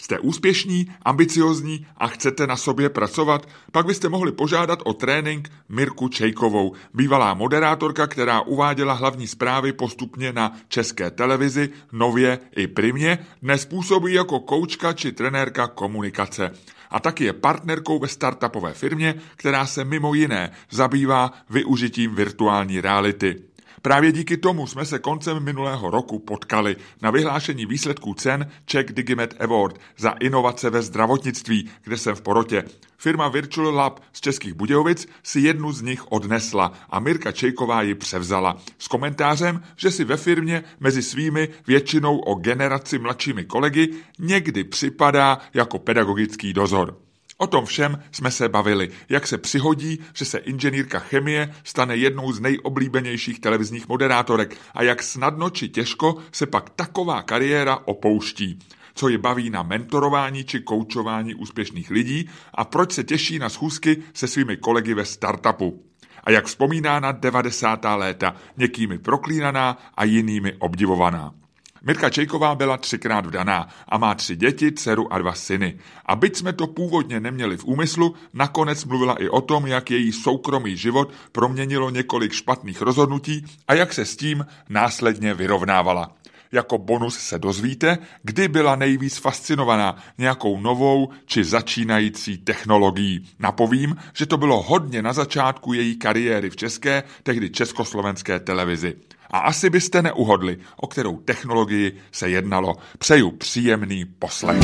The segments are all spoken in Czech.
Jste úspěšní, ambiciozní a chcete na sobě pracovat? Pak byste mohli požádat o trénink Mirku Čejkovou, bývalá moderátorka, která uváděla hlavní zprávy postupně na české televizi, nově i primě, dnes působí jako koučka či trenérka komunikace. A taky je partnerkou ve startupové firmě, která se mimo jiné zabývá využitím virtuální reality. Právě díky tomu jsme se koncem minulého roku potkali na vyhlášení výsledků cen Czech Digimet Award za inovace ve zdravotnictví, kde jsem v porotě. Firma Virtual Lab z Českých Budějovic si jednu z nich odnesla a Mirka Čejková ji převzala. S komentářem, že si ve firmě mezi svými většinou o generaci mladšími kolegy někdy připadá jako pedagogický dozor. O tom všem jsme se bavili, jak se přihodí, že se inženýrka chemie stane jednou z nejoblíbenějších televizních moderátorek a jak snadno či těžko se pak taková kariéra opouští co ji baví na mentorování či koučování úspěšných lidí a proč se těší na schůzky se svými kolegy ve startupu. A jak vzpomíná na 90. léta, někými proklínaná a jinými obdivovaná. Mirka Čejková byla třikrát vdaná a má tři děti, dceru a dva syny. A byť jsme to původně neměli v úmyslu, nakonec mluvila i o tom, jak její soukromý život proměnilo několik špatných rozhodnutí a jak se s tím následně vyrovnávala. Jako bonus se dozvíte, kdy byla nejvíc fascinovaná nějakou novou či začínající technologií. Napovím, že to bylo hodně na začátku její kariéry v české, tehdy československé televizi. A asi byste neuhodli, o kterou technologii se jednalo. Přeju příjemný poslech.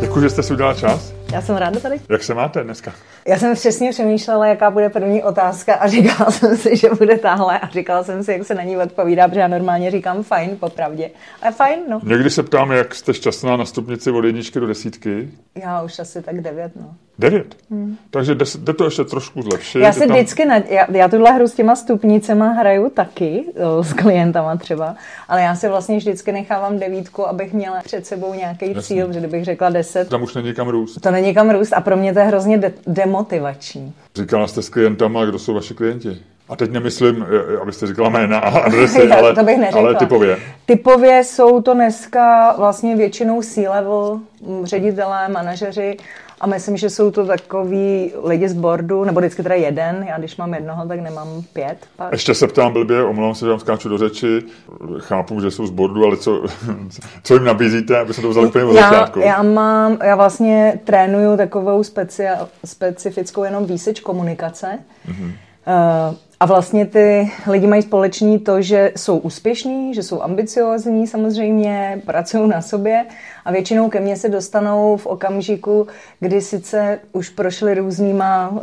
Děkuji, že jste si udělal čas. Já jsem ráda tady. Jak se máte dneska? Já jsem přesně přemýšlela, jaká bude první otázka a říkala jsem si, že bude tahle a říkala jsem si, jak se na ní odpovídá, protože já normálně říkám fajn, popravdě. Ale fajn, no. Někdy se ptám, jak jste šťastná na stupnici od jedničky do desítky. Já už asi tak devět, no. Devět? Hmm. Takže jde to ještě trošku zlepšit. Já si tam... vždycky, na, já, já tuhle hru s těma stupnicema hraju taky, o, s klientama třeba, ale já si vlastně vždycky nechávám devítku, abych měla před sebou nějaký cíl, že kdybych řekla deset. Tam už není kam růst. To není kam růst a pro mě to je hrozně de- demotivační. Říkala jste s klientama, kdo jsou vaši klienti? A teď nemyslím, abyste říkala jména a adresy, ale, to bych ale typově. Typově jsou to dneska vlastně většinou C-level, ředitelé, manažeři, a myslím, že jsou to takový lidi z bordu, nebo vždycky teda jeden, já když mám jednoho, tak nemám pět. Pak. Ještě se ptám blbě, omlouvám se, že vám skáču do řeči, chápu, že jsou z bordu, ale co, co jim nabízíte, aby se to vzali úplně od začátku? Já mám, já vlastně trénuju takovou specia, specifickou jenom výseč komunikace. Mm-hmm. Uh, a vlastně ty lidi mají společný to, že jsou úspěšní, že jsou ambiciozní samozřejmě, pracují na sobě a většinou ke mně se dostanou v okamžiku, kdy sice už prošli různýma uh,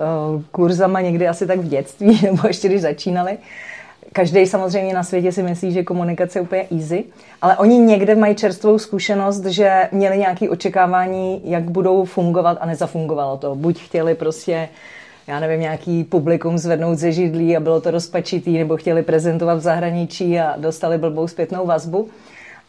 kurzama někdy asi tak v dětství, nebo ještě když začínali. Každý samozřejmě na světě si myslí, že komunikace je úplně easy, ale oni někde mají čerstvou zkušenost, že měli nějaké očekávání, jak budou fungovat a nezafungovalo to. Buď chtěli prostě já nevím, nějaký publikum zvednout ze židlí a bylo to rozpačitý, nebo chtěli prezentovat v zahraničí a dostali blbou zpětnou vazbu.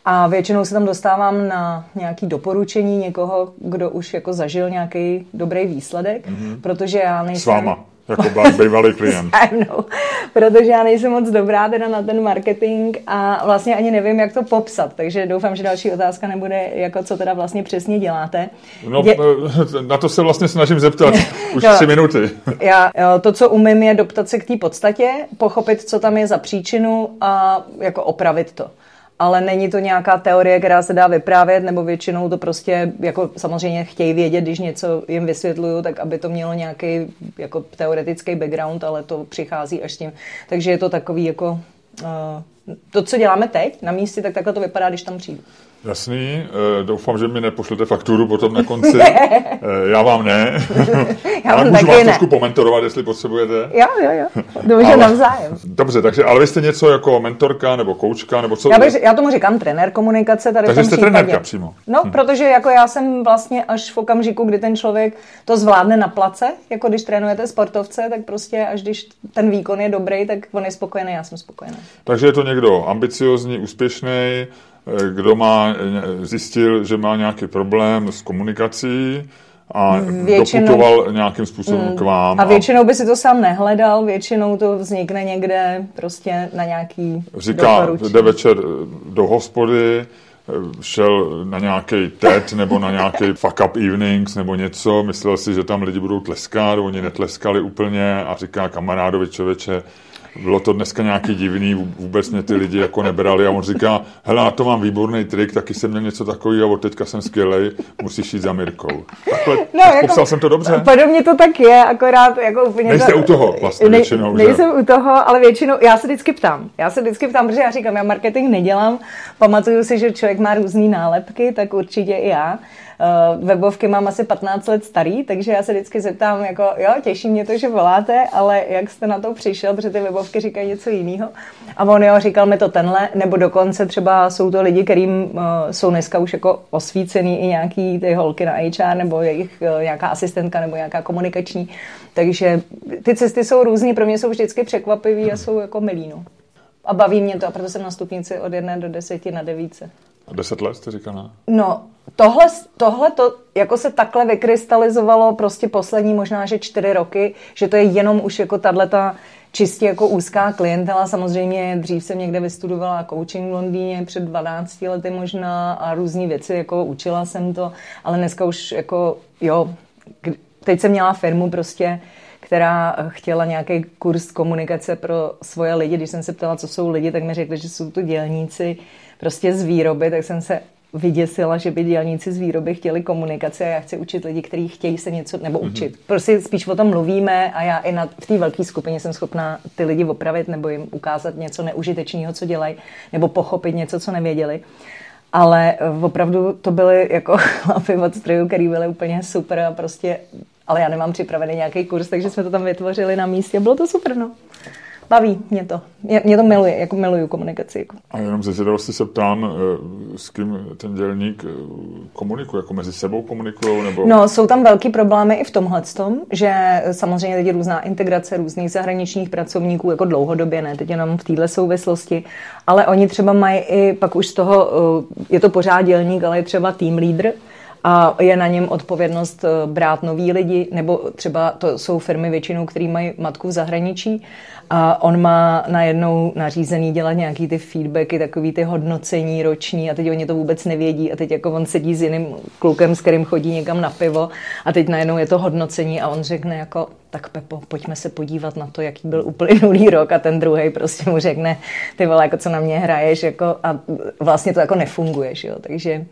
A většinou se tam dostávám na nějaké doporučení někoho, kdo už jako zažil nějaký dobrý výsledek, mm-hmm. protože já nejsem... S váma. Jako bývalý klient. mnou, protože já nejsem moc dobrá teda na ten marketing a vlastně ani nevím, jak to popsat, takže doufám, že další otázka nebude, jako co teda vlastně přesně děláte. No, Dě... na to se vlastně snažím zeptat už no, tři minuty. Já, to, co umím, je doptat se k té podstatě, pochopit, co tam je za příčinu a jako opravit to ale není to nějaká teorie, která se dá vyprávět, nebo většinou to prostě, jako samozřejmě chtějí vědět, když něco jim vysvětluju, tak aby to mělo nějaký jako teoretický background, ale to přichází až s tím. Takže je to takový jako, uh, to, co děláme teď na místě, tak takhle to vypadá, když tam přijdu. Jasný, eh, doufám, že mi nepošlete fakturu potom na konci. Eh, já vám ne. Já ale vám můžu taky vás ne. trošku pomentorovat, jestli potřebujete. Jo, jo, jo. Dobře, Ale- navzájem. Dobře, takže ale vy jste něco jako mentorka nebo koučka, nebo co? Já, bych, já tomu říkám trenér komunikace tady Takže v tom jste případě. trenérka přímo. No, protože jako já jsem vlastně až v okamžiku, kdy ten člověk to zvládne na place, jako když trénujete sportovce, tak prostě až když ten výkon je dobrý, tak on je spokojený, já jsem spokojená. Takže je to někdo ambiciozní, úspěšný, kdo má, eh, zjistil, že má nějaký problém s komunikací a Většinou- doputoval nějakým způsobem k vám. A většinou by si to sám nehledal, většinou to vznikne někde prostě na nějaký Říká, doporučení. jde večer do hospody, eh, šel na nějaký TED nebo na nějaký fuck up evenings nebo něco, myslel si, že tam lidi budou tleskat, oni netleskali úplně a říká kamarádovi člověče, bylo to dneska nějaký divný, vůbec mě ty lidi jako nebrali a on říká, hele, to mám výborný trik, taky jsem měl něco takového a od teďka jsem skvělej, musíš jít za Mirkou. Takhle, No, jako, popsal jsem to dobře? Podobně to tak je, akorát jako úplně... Nejste to, u toho vlastně ne, většinou, že? Nejsem u toho, ale většinou, já se vždycky ptám. Já se vždycky ptám, protože já říkám, já marketing nedělám. Pamatuju si, že člověk má různé nálepky, tak určitě i já. Uh, webovky mám asi 15 let starý, takže já se vždycky zeptám, jako jo, těší mě to, že voláte, ale jak jste na to přišel, protože ty webovky říkají něco jiného. A on jo, říkal mi to tenhle, nebo dokonce třeba jsou to lidi, kterým uh, jsou dneska už jako osvícený i nějaký ty holky na HR, nebo jejich uh, nějaká asistentka, nebo nějaká komunikační. Takže ty cesty jsou různé, pro mě jsou vždycky překvapivý a jsou jako milý, no. A baví mě to, a proto jsem na stupnici od jedné do deseti na devíce. Deset let jste říkala? No, tohle, tohle to jako se takhle vykrystalizovalo prostě poslední možná, že čtyři roky, že to je jenom už jako tato čistě jako úzká klientela. Samozřejmě dřív jsem někde vystudovala coaching v Londýně před 12 lety možná a různé věci, jako učila jsem to, ale dneska už jako, jo, teď jsem měla firmu prostě, která chtěla nějaký kurz komunikace pro svoje lidi. Když jsem se ptala, co jsou lidi, tak mi řekli, že jsou to dělníci prostě z výroby, tak jsem se vyděsila, že by dělníci z výroby chtěli komunikaci a já chci učit lidi, kteří chtějí se něco nebo učit. Mm-hmm. Prostě spíš o tom mluvíme a já i na, v té velké skupině jsem schopná ty lidi opravit nebo jim ukázat něco neužitečného, co dělají, nebo pochopit něco, co nevěděli. Ale eh, opravdu to byly jako chlapy od strojů, který byly úplně super a prostě, ale já nemám připravený nějaký kurz, takže jsme to tam vytvořili na místě. Bylo to super, no. Baví mě to. Mě, mě to miluje, jako miluju komunikaci. Jako. A jenom ze zvědavosti se ptám, eh, s kým ten dělník eh, komunikuje, jako mezi sebou komunikují, nebo... No, jsou tam velký problémy i v tomhle tom, že samozřejmě teď je různá integrace různých zahraničních pracovníků, jako dlouhodobě, ne teď jenom v téhle souvislosti, ale oni třeba mají i, pak už z toho, eh, je to pořád dělník, ale je třeba team leader, a je na něm odpovědnost eh, brát nový lidi, nebo třeba to jsou firmy většinou, které mají matku v zahraničí. A on má najednou nařízený dělat nějaký ty feedbacky, takový ty hodnocení roční a teď oni to vůbec nevědí. A teď jako on sedí s jiným klukem, s kterým chodí někam na pivo a teď najednou je to hodnocení a on řekne jako tak Pepo, pojďme se podívat na to, jaký byl uplynulý rok. A ten druhý prostě mu řekne, ty vole, jako co na mě hraješ jako, a vlastně to jako nefunguje, že jo, takže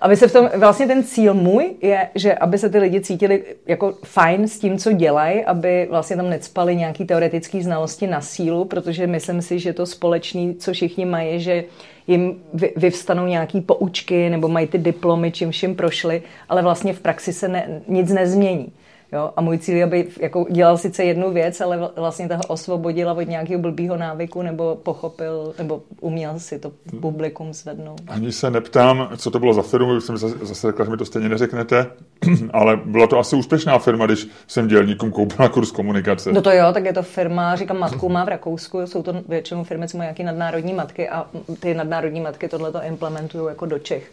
aby se v tom, vlastně ten cíl můj je, že aby se ty lidi cítili jako fajn s tím, co dělají, aby vlastně tam necpali nějaký teoretický znalosti na sílu, protože myslím si, že to společný, co všichni mají, že jim vy, vyvstanou nějaký poučky nebo mají ty diplomy, čím vším prošli, ale vlastně v praxi se ne, nic nezmění. Jo? A můj cíl je, aby jako dělal sice jednu věc, ale vl- vlastně toho osvobodila od nějakého blbýho návyku nebo pochopil, nebo uměl si to publikum zvednout. Ani se neptám, co to bylo za firmu, jsem zase zase řekla, že mi to stejně neřeknete, ale byla to asi úspěšná firma, když jsem dělníkům koupila kurz komunikace. No to jo, tak je to firma, říkám, matku má v Rakousku, jsou to většinou firmy, co mají nějaký nadnárodní matky a ty nadnárodní matky tohle to implementují jako do Čech.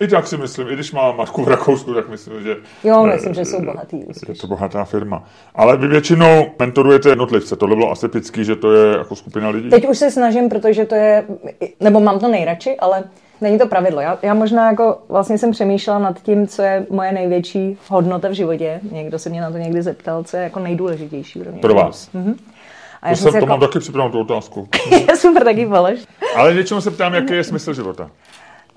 I tak si myslím, i když má matku v Rakousku, tak myslím, že... Jo, eh, myslím, že jsou bohatý. Je úspěšní. to bohatá firma. Ale vy většinou mentorujete jednotlivce. Tohle bylo asypický, že to je jako skupina lidí. Teď už se snažím, protože to je, nebo mám to nejradši, ale není to pravidlo. Já, já možná jako vlastně jsem přemýšlela nad tím, co je moje největší hodnota v životě. Někdo se mě na to někdy zeptal, co je jako nejdůležitější pro mě. Pro vás. Mhm. A To, já jsem, jsem to se mám jako... taky připravenou tu otázku. je super taky. Ale většinou se ptám, jaký je smysl života.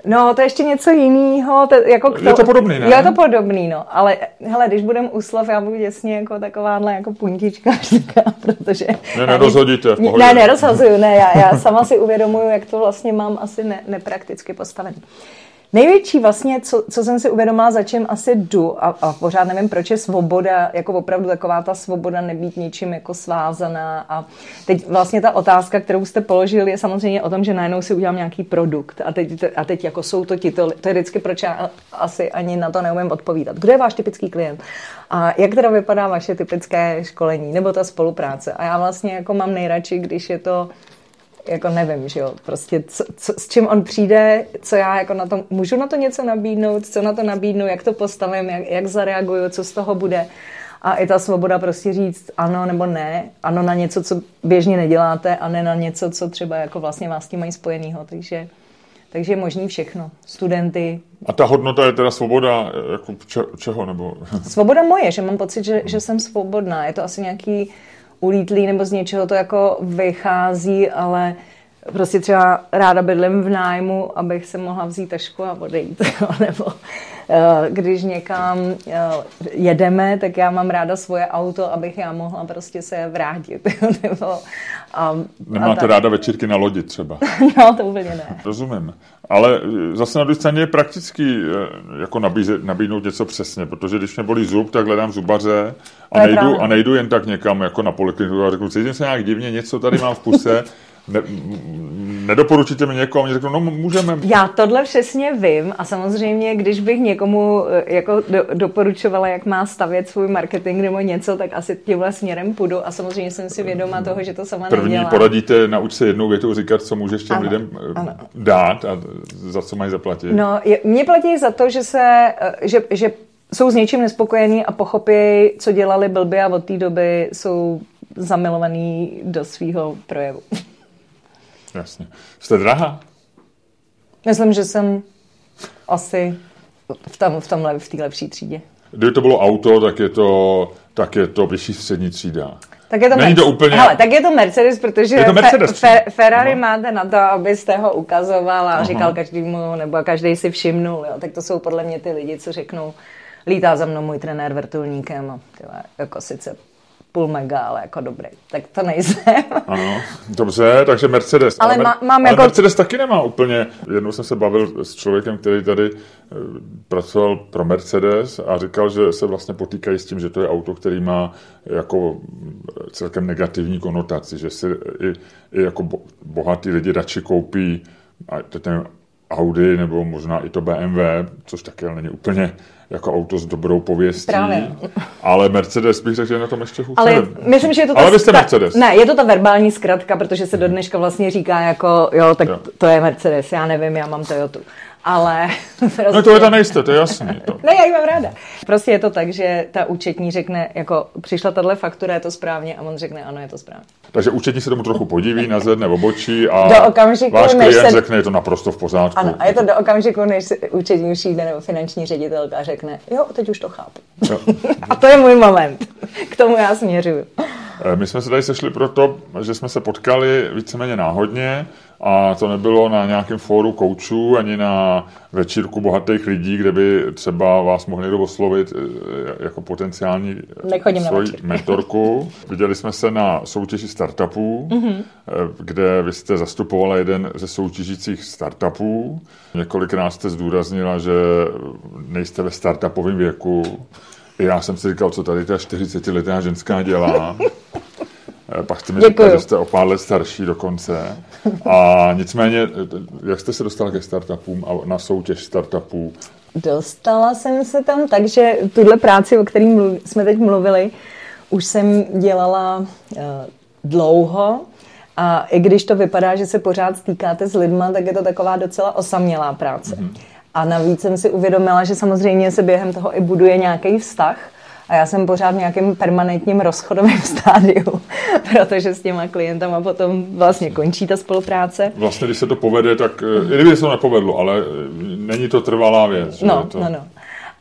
No, to je ještě něco jiného. To, jako to, je to podobný, ne? Je to podobný, no. Ale hele, když budem u slov, já budu děsně jako takováhle jako puntička, protože... Ne, nerozhodíte, pohodě. Ne, nerozhazuju, ne, já, já sama si uvědomuju, jak to vlastně mám asi ne, neprakticky postavený. Největší vlastně, co, co jsem si uvědomila, za čím asi jdu, a, a pořád nevím, proč je svoboda, jako opravdu taková ta svoboda nebýt ničím jako svázaná. A teď vlastně ta otázka, kterou jste položil, je samozřejmě o tom, že najednou si udělám nějaký produkt. A teď, a teď jako jsou to ti, to je vždycky, proč já asi ani na to neumím odpovídat. Kdo je váš typický klient? A jak teda vypadá vaše typické školení nebo ta spolupráce? A já vlastně jako mám nejradši, když je to jako nevím, že jo, prostě co, co, s čím on přijde, co já jako na to, můžu na to něco nabídnout, co na to nabídnu, jak to postavím, jak, jak zareaguju, co z toho bude. A i ta svoboda prostě říct ano nebo ne, ano na něco, co běžně neděláte a ne na něco, co třeba jako vlastně vás tím mají spojenýho, takže takže je možný všechno. Studenty. A ta hodnota je teda svoboda jako če, čeho? Nebo... Svoboda moje, že mám pocit, že, že jsem svobodná. Je to asi nějaký ulítlý nebo z něčeho to jako vychází, ale prostě třeba ráda bydlím v nájmu, abych se mohla vzít tašku a odejít. nebo eh, když někam eh, jedeme, tak já mám ráda svoje auto, abych já mohla prostě se vrátit. nebo, a, Nemáte a ráda večírky na lodi třeba? no, to úplně ne. Rozumím. Ale eh, zase na druhé straně je praktický jako nabízet, nabídnout něco přesně, protože když mě bolí zub, tak hledám zubaře a nejdu, a nejdu jen tak někam jako na polikliniku a řeknu, cítím se nějak divně, něco tady mám v puse, ne, nedoporučíte mi někoho, mě řeknou, no můžeme. Já tohle přesně vím a samozřejmě, když bych někomu eh, jako do, doporučovala, jak má stavět svůj marketing nebo něco, tak asi tímhle směrem půjdu a samozřejmě jsem si vědoma toho, že to sama První nedělá. poradíte, nauč se jednou větou říkat, co můžeš těm ano, lidem eh, ano. dát a za co mají zaplatit. No, je, mě platí za to, že se, eh, že, že jsou s něčím nespokojení a pochopí, co dělali blbě a od té doby jsou zamilovaný do svého projevu. Jasně. Jste drahá? Myslím, že jsem asi v, tom, v, tomhle, v té lepší třídě. Kdyby to bylo auto, tak je to, tak je to vyšší střední třída. Tak je to, Není to úplně... Hele, tak je to Mercedes, protože je to Mercedes fe, Ferrari no. máte na to, abyste ho ukazoval a Aha. říkal každému, nebo každý si všimnul. Jo. Tak to jsou podle mě ty lidi, co řeknou, lítá za mnou můj trenér vrtulníkem a tyhle, jako sice půl mega, ale jako dobrý. Tak to nejsem. Ano, dobře, takže Mercedes. Ale, ale, má, mám ale jako... Mercedes taky nemá úplně. Jednou jsem se bavil s člověkem, který tady eh, pracoval pro Mercedes a říkal, že se vlastně potýkají s tím, že to je auto, který má jako celkem negativní konotaci, že si i, i jako bohatý lidi radši koupí ten Audi nebo možná i to BMW, což ale není úplně jako auto s dobrou pověstí. Právě. Ale Mercedes bych řekl, že je na tom ještě hůř. Ale myslím, že je to ta, Ale vy jste ta, Mercedes. Ne, je to ta verbální zkratka, protože se do dneška vlastně říká jako, jo, tak jo. to je Mercedes, já nevím, já mám Toyota ale... Prostě... No to je ta nejste, to je jasný. To. ne, já ji mám ráda. Prostě je to tak, že ta účetní řekne, jako přišla tahle faktura, je to správně a on řekne, ano, je to správně. Takže účetní se tomu trochu podiví, nazvedne obočí a do okamžiku, váš klient se... řekne, je to naprosto v pořádku. Ano, a je to do okamžiku, než účetní přijde nebo finanční ředitelka a řekne, jo, teď už to chápu. a to je můj moment. K tomu já směřuju. Eh, my jsme se tady sešli proto, že jsme se potkali víceméně náhodně a to nebylo na nějakém fóru koučů ani na večírku bohatých lidí, kde by třeba vás mohli někdo oslovit eh, jako potenciální eh, Nechodím svoji mentorku. Viděli jsme se na soutěži startupů, mm-hmm. kde vy jste zastupovala jeden ze soutěžících startupů. Několikrát jste zdůraznila, že nejste ve startupovém věku. Já jsem si říkal, co tady ta 40-letá ženská dělá. Eh, pak jste mi říkal, že jste o pár let starší dokonce. A nicméně, eh, jak jste se dostala ke startupům a na soutěž startupů? Dostala jsem se tam tak, že tuhle práci, o které jsme teď mluvili, už jsem dělala uh, dlouho. A i když to vypadá, že se pořád stýkáte s lidma, tak je to taková docela osamělá práce. Mm-hmm. A navíc jsem si uvědomila, že samozřejmě se během toho i buduje nějaký vztah. A já jsem pořád v nějakém permanentním rozchodovém stádiu, protože s těma klientama potom vlastně končí ta spolupráce. Vlastně, když se to povede, tak i kdyby se to nepovedlo, ale e, není to trvalá věc. No, to... no, no.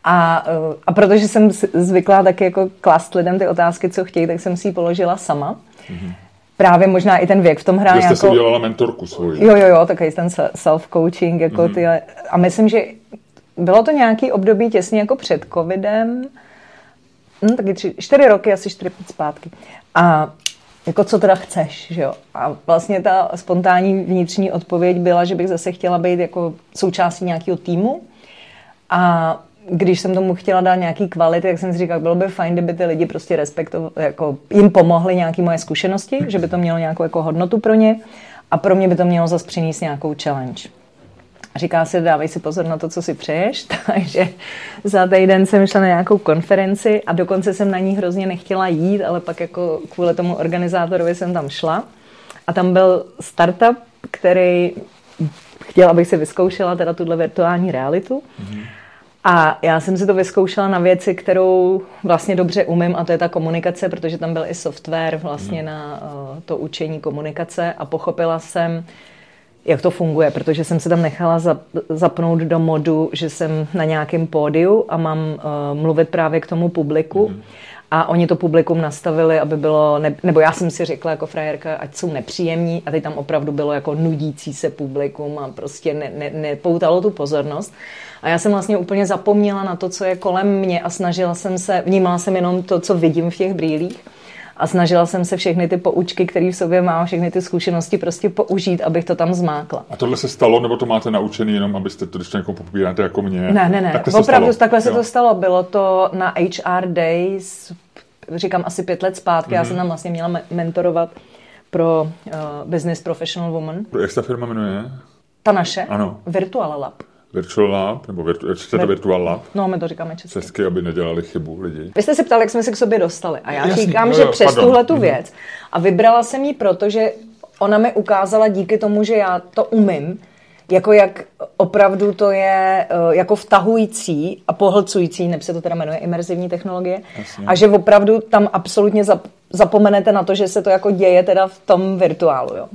A, e, a protože jsem zvyklá taky jako klást lidem ty otázky, co chtějí, tak jsem si ji položila sama. Mm-hmm. právě možná i ten věk v tom hrál Vy jste nějakou... si udělala mentorku svoji. Jo, jo, jo, takový ten self-coaching, jako mm-hmm. ty, a myslím, že bylo to nějaký období těsně jako před covidem, hm, taky tři, čtyři roky, asi čtyři zpátky. A jako co teda chceš, že jo? A vlastně ta spontánní vnitřní odpověď byla, že bych zase chtěla být jako součástí nějakého týmu a když jsem tomu chtěla dát nějaký kvality, tak jsem si říkala, bylo by fajn, kdyby ty lidi prostě respektovali, jako jim pomohly nějaké moje zkušenosti, že by to mělo nějakou jako hodnotu pro ně a pro mě by to mělo zase přinést nějakou challenge. Říká se, dávej si pozor na to, co si přeješ, takže za týden jsem šla na nějakou konferenci a dokonce jsem na ní hrozně nechtěla jít, ale pak jako kvůli tomu organizátorovi jsem tam šla a tam byl startup, který chtěl, abych si vyzkoušela teda tuhle virtuální realitu. Mm-hmm. A já jsem si to vyzkoušela na věci, kterou vlastně dobře umím, a to je ta komunikace, protože tam byl i software vlastně na uh, to učení komunikace a pochopila jsem, jak to funguje, protože jsem se tam nechala zapnout do modu, že jsem na nějakém pódiu a mám uh, mluvit právě k tomu publiku. Mm. A oni to publikum nastavili, aby bylo, ne, nebo já jsem si řekla jako frajerka, ať jsou nepříjemní a teď tam opravdu bylo jako nudící se publikum a prostě ne, ne, nepoutalo tu pozornost. A já jsem vlastně úplně zapomněla na to, co je kolem mě a snažila jsem se, vnímala jsem jenom to, co vidím v těch brýlích a snažila jsem se všechny ty poučky, které v sobě mám, všechny ty zkušenosti prostě použít, abych to tam zmákla. A tohle se stalo, nebo to máte naučený jenom, abyste to, když to někoho popíráte jako mě? Ne, ne, ne. Takhle Opravdu takhle jo. se to stalo. Bylo to na HR Days, říkám asi pět let zpátky. Mm-hmm. Já jsem tam vlastně měla mentorovat pro uh, Business Professional Woman. Jak se ta firma jmenuje? Ta naše? Ano. Virtual Lab. Virtual Lab, nebo virtu, Vir- to Virtual Lab? No, my to říkáme česky. Česky, aby nedělali chybu lidi. Vy jste se ptali, jak jsme se k sobě dostali. A já Jasný, říkám, no, že jo, přes tuhle tu mhm. věc. A vybrala jsem ji proto, že ona mi ukázala díky tomu, že já to umím, jako jak opravdu to je eh, jako vtahující a pohlcující, nebo se to teda jmenuje imerzivní technologie, Jasně. a že opravdu tam absolutně zapomenete na to, že se to jako děje teda v tom virtuálu, jo.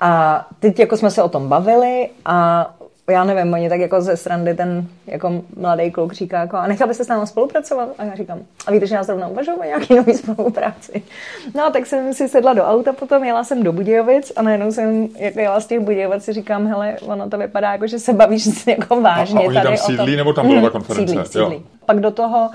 A teď jako jsme se o tom bavili a já nevím, oni tak jako ze srandy ten jako mladý kluk říká jako, a nechtěl byste s námi spolupracovat? A já říkám, a víte, že já zrovna uvažuji o nějaký nový spolupráci. No a tak jsem si sedla do auta potom, jela jsem do Budějovic a najednou jsem jako jela z těch Budějovic si říkám, hele, ono to vypadá jako, že se bavíš jako vážně. A, a oni tady tam sídlí, nebo tam byla ta konference? Sídlí, sídlí. Jo. Pak do toho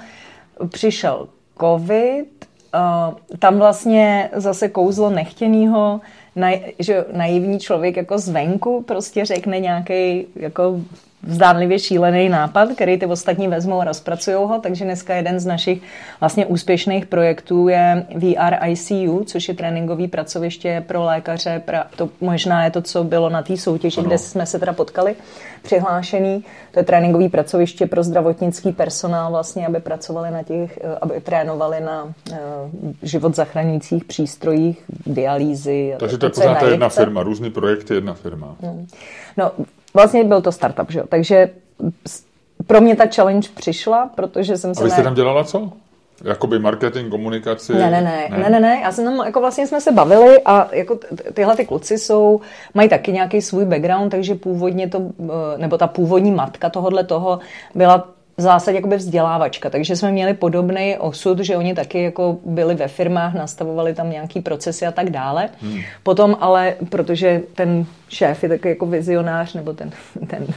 přišel covid, uh, tam vlastně zase kouzlo nechtěného, na, že naivní člověk jako zvenku prostě řekne nějaký jako zdánlivě šílený nápad, který ty ostatní vezmou a rozpracují ho, takže dneska jeden z našich vlastně úspěšných projektů je VR ICU, což je tréninkový pracoviště pro lékaře, pra, to možná je to, co bylo na té soutěži, ano. kde jsme se teda potkali, přihlášený, to je tréninkový pracoviště pro zdravotnický personál vlastně, aby pracovali na těch, eh, aby trénovali na uh, život zachraňujících přístrojích, dialýzy. Takže to je pořád jedna firma, různý projekty, jedna firma. No, vlastně byl to startup, že jo? Takže pro mě ta challenge přišla, protože jsem se... A vy jste ne... tam dělala co? Jakoby marketing, komunikaci? Ne, ne, ne, ne, ne, ne. Já jsem tam, jako vlastně jsme se bavili a jako tyhle ty kluci jsou, mají taky nějaký svůj background, takže původně to, eh, nebo ta původní matka tohohle toho byla v zásadě jakoby vzdělávačka, takže jsme měli podobný osud, že oni taky jako byli ve firmách, nastavovali tam nějaký procesy a tak dále. Hmm. Potom ale, protože ten šéf je takový jako vizionář, nebo ten, ten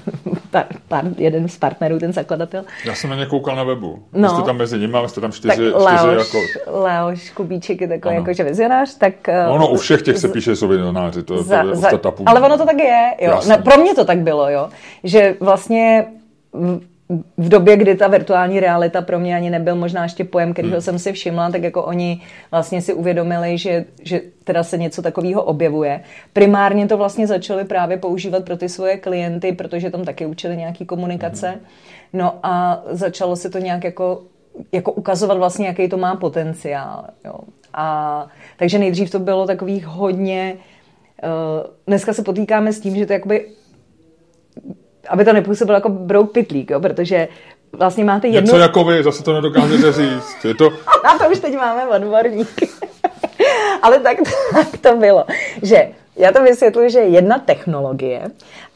par, par, jeden z partnerů, ten zakladatel. Já jsem na ně koukal na webu. No. jste tam mezi nimi, jste tam čtyři, tak Leoš, čtyři jako... Leoš Kubíček je takový jako, že vizionář, tak... No, no, u všech těch se píše, že jsou vizionáři, to, za, to je za, Ale ono to tak je, jo. Na, pro mě to tak bylo, jo. Že vlastně v době, kdy ta virtuální realita pro mě ani nebyl možná ještě pojem, kterýho hmm. jsem si všimla, tak jako oni vlastně si uvědomili, že, že teda se něco takového objevuje. Primárně to vlastně začali právě používat pro ty svoje klienty, protože tam taky učili nějaký komunikace. Hmm. No a začalo se to nějak jako, jako ukazovat vlastně, jaký to má potenciál. Jo. A, takže nejdřív to bylo takových hodně... Uh, dneska se potýkáme s tím, že to jakoby aby to nepůsobilo jako brouk pitlík, jo, protože vlastně máte jednu... Něco jako vy, zase to nedokážete říct. Je to... Na to už teď máme odborník. ale tak, tak to bylo, že já to vysvětluji, že je jedna technologie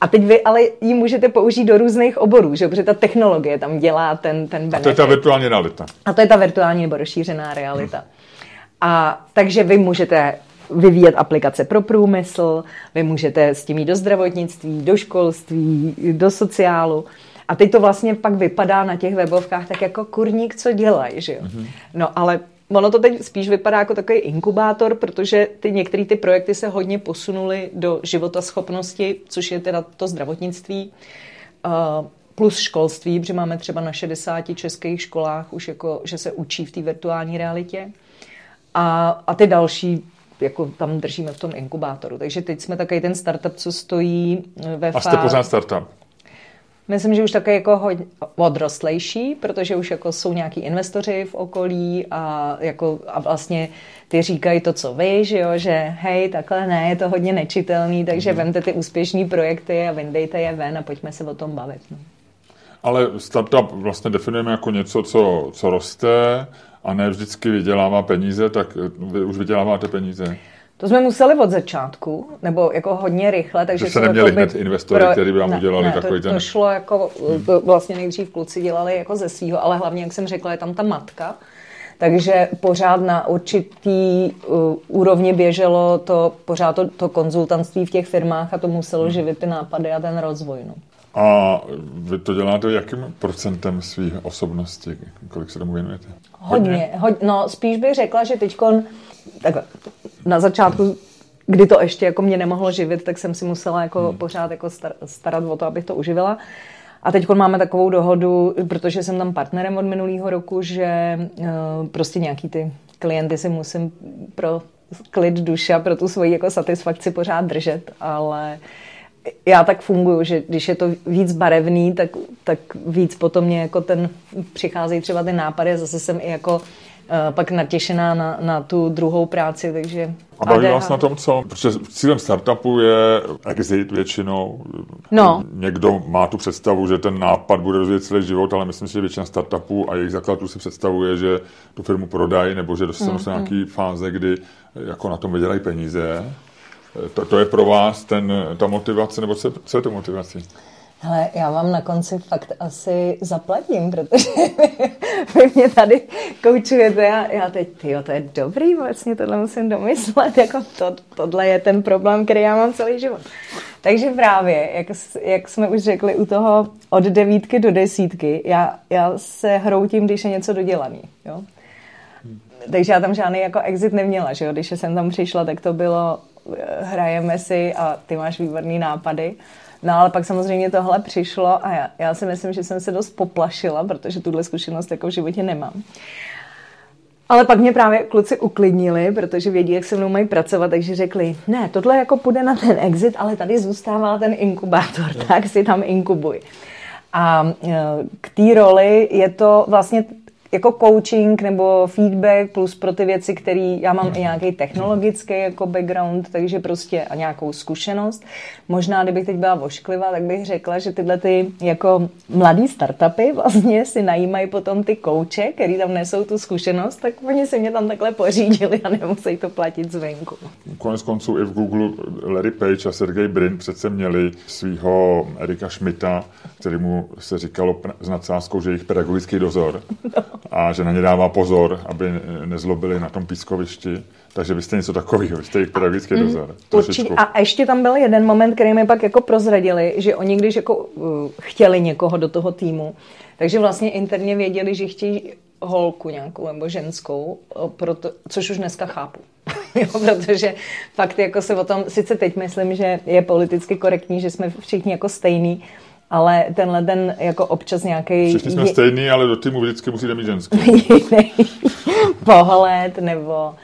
a teď vy ale ji můžete použít do různých oborů, že? protože ta technologie tam dělá ten, ten benefit. A to je ta virtuální realita. A to je ta virtuální nebo rozšířená realita. Hmm. A takže vy můžete vyvíjet aplikace pro průmysl, vy můžete s tím jít do zdravotnictví, do školství, do sociálu. A teď to vlastně pak vypadá na těch webovkách tak jako kurník, co dělají, že jo. Mm-hmm. No ale ono to teď spíš vypadá jako takový inkubátor, protože ty některé ty projekty se hodně posunuly do života schopnosti, což je teda to zdravotnictví, uh, plus školství, protože máme třeba na 60 českých školách už jako, že se učí v té virtuální realitě. A, a ty další jako tam držíme v tom inkubátoru. Takže teď jsme takový ten startup, co stojí ve A jste pořád startup? Myslím, že už také jako hodně odrostlejší, protože už jako jsou nějaký investoři v okolí a, jako, a vlastně ty říkají to, co vy, že, jo, že hej, takhle ne, je to hodně nečitelný, takže mm. vemte ty úspěšné projekty a vyndejte je ven a pojďme se o tom bavit. No. Ale startup vlastně definujeme jako něco, co, co roste a ne vždycky vydělává peníze, tak vy už vyděláváte peníze. To jsme museli od začátku, nebo jako hodně rychle, takže že se neměli hned investory, pro... kteří by vám udělali ne, takový to, ten... to šlo jako, to vlastně nejdřív kluci dělali jako ze svého, ale hlavně, jak jsem řekla, je tam ta matka, takže pořád na určitý uh, úrovni běželo to, pořád to, to konzultantství v těch firmách a to muselo hmm. živit ty nápady a ten rozvoj. No. A vy to děláte jakým procentem svých osobnosti? Kolik se tomu věnujete? Hodně. hodně, hodně no spíš bych řekla, že teďkon tak na začátku, kdy to ještě jako mě nemohlo živit, tak jsem si musela jako hmm. pořád jako starat o to, abych to uživila. A teď máme takovou dohodu, protože jsem tam partnerem od minulého roku, že uh, prostě nějaký ty klienty si musím pro klid duše a pro tu svoji jako satisfakci pořád držet, ale já tak funguju, že když je to víc barevný, tak, tak víc potom mě jako ten přicházejí třeba ty nápady a zase jsem i jako Eh, pak natěšená na, na tu druhou práci, takže... A baví vás na tom co? Protože cílem startupu je exit většinou. No. Někdo má tu představu, že ten nápad bude rozvíjet celý život, ale myslím si, že většina startupů a jejich zakladů si představuje, že tu firmu prodají nebo že dostanou se mm, nějaký mm. fáze, kdy jako na tom vydělají peníze. To, to je pro vás ten, ta motivace, nebo co, co je to motivace? Hele, já vám na konci fakt asi zaplatím, protože vy mě tady koučujete a já teď, tyjo, to je dobrý, vlastně tohle musím domyslet, jako to, tohle je ten problém, který já mám celý život. Takže právě, jak, jak jsme už řekli, u toho od devítky do desítky, já, já se hroutím, když je něco dodělaný, jo. Takže já tam žádný jako exit neměla, že jo, když jsem tam přišla, tak to bylo hrajeme si a ty máš výborný nápady. No ale pak samozřejmě tohle přišlo a já, já si myslím, že jsem se dost poplašila, protože tuhle zkušenost jako v životě nemám. Ale pak mě právě kluci uklidnili, protože vědí, jak se mnou mají pracovat, takže řekli, ne, tohle jako půjde na ten exit, ale tady zůstává ten inkubátor, tak si tam inkubuj. A e, k té roli je to vlastně jako coaching nebo feedback plus pro ty věci, které já mám i nějaký technologický jako background, takže prostě a nějakou zkušenost. Možná, kdybych teď byla vošklivá, tak bych řekla, že tyhle ty jako mladý startupy vlastně si najímají potom ty kouče, který tam nesou tu zkušenost, tak oni si mě tam takhle pořídili a nemusí to platit zvenku. Konec konců i v Google Larry Page a Sergey Brin přece měli svého Erika Schmidta, kterému se říkalo s nadsázkou, že jejich pedagogický dozor. No a že na ně dává pozor, aby nezlobili na tom pískovišti. Takže vy jste něco takového, vy jste jejich pedagogický mm, dozor. Určitě. A ještě tam byl jeden moment, který mi pak jako prozradili, že oni když jako uh, chtěli někoho do toho týmu, takže vlastně interně věděli, že chtějí holku nějakou nebo ženskou, proto, což už dneska chápu. jo, protože fakt jako se o tom, sice teď myslím, že je politicky korektní, že jsme všichni jako stejný, ale tenhle ten jako občas nějaký. Všichni jsme je... stejný, ale do týmu vždycky musíte mít ženský. pohled nebo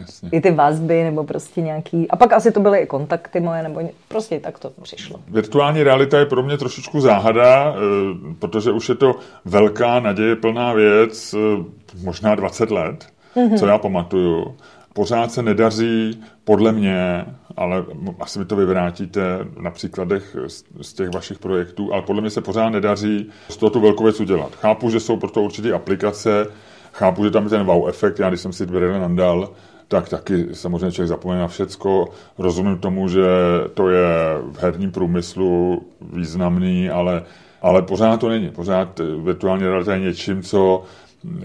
Jasně. i ty vazby, nebo prostě nějaký... A pak asi to byly i kontakty moje, nebo prostě tak to přišlo. Virtuální realita je pro mě trošičku záhada, eh, protože už je to velká, naděje plná věc, eh, možná 20 let, mm-hmm. co já pamatuju. Pořád se nedaří, podle mě, ale asi mi to vyvrátíte na příkladech z těch vašich projektů, ale podle mě se pořád nedaří z toho tu velkou věc udělat. Chápu, že jsou pro to aplikace, chápu, že tam je ten wow efekt, já když jsem si dveře nandal, tak taky samozřejmě člověk zapomene na všecko. Rozumím tomu, že to je v herním průmyslu významný, ale, ale pořád to není. Pořád virtuální realita je něčím, co,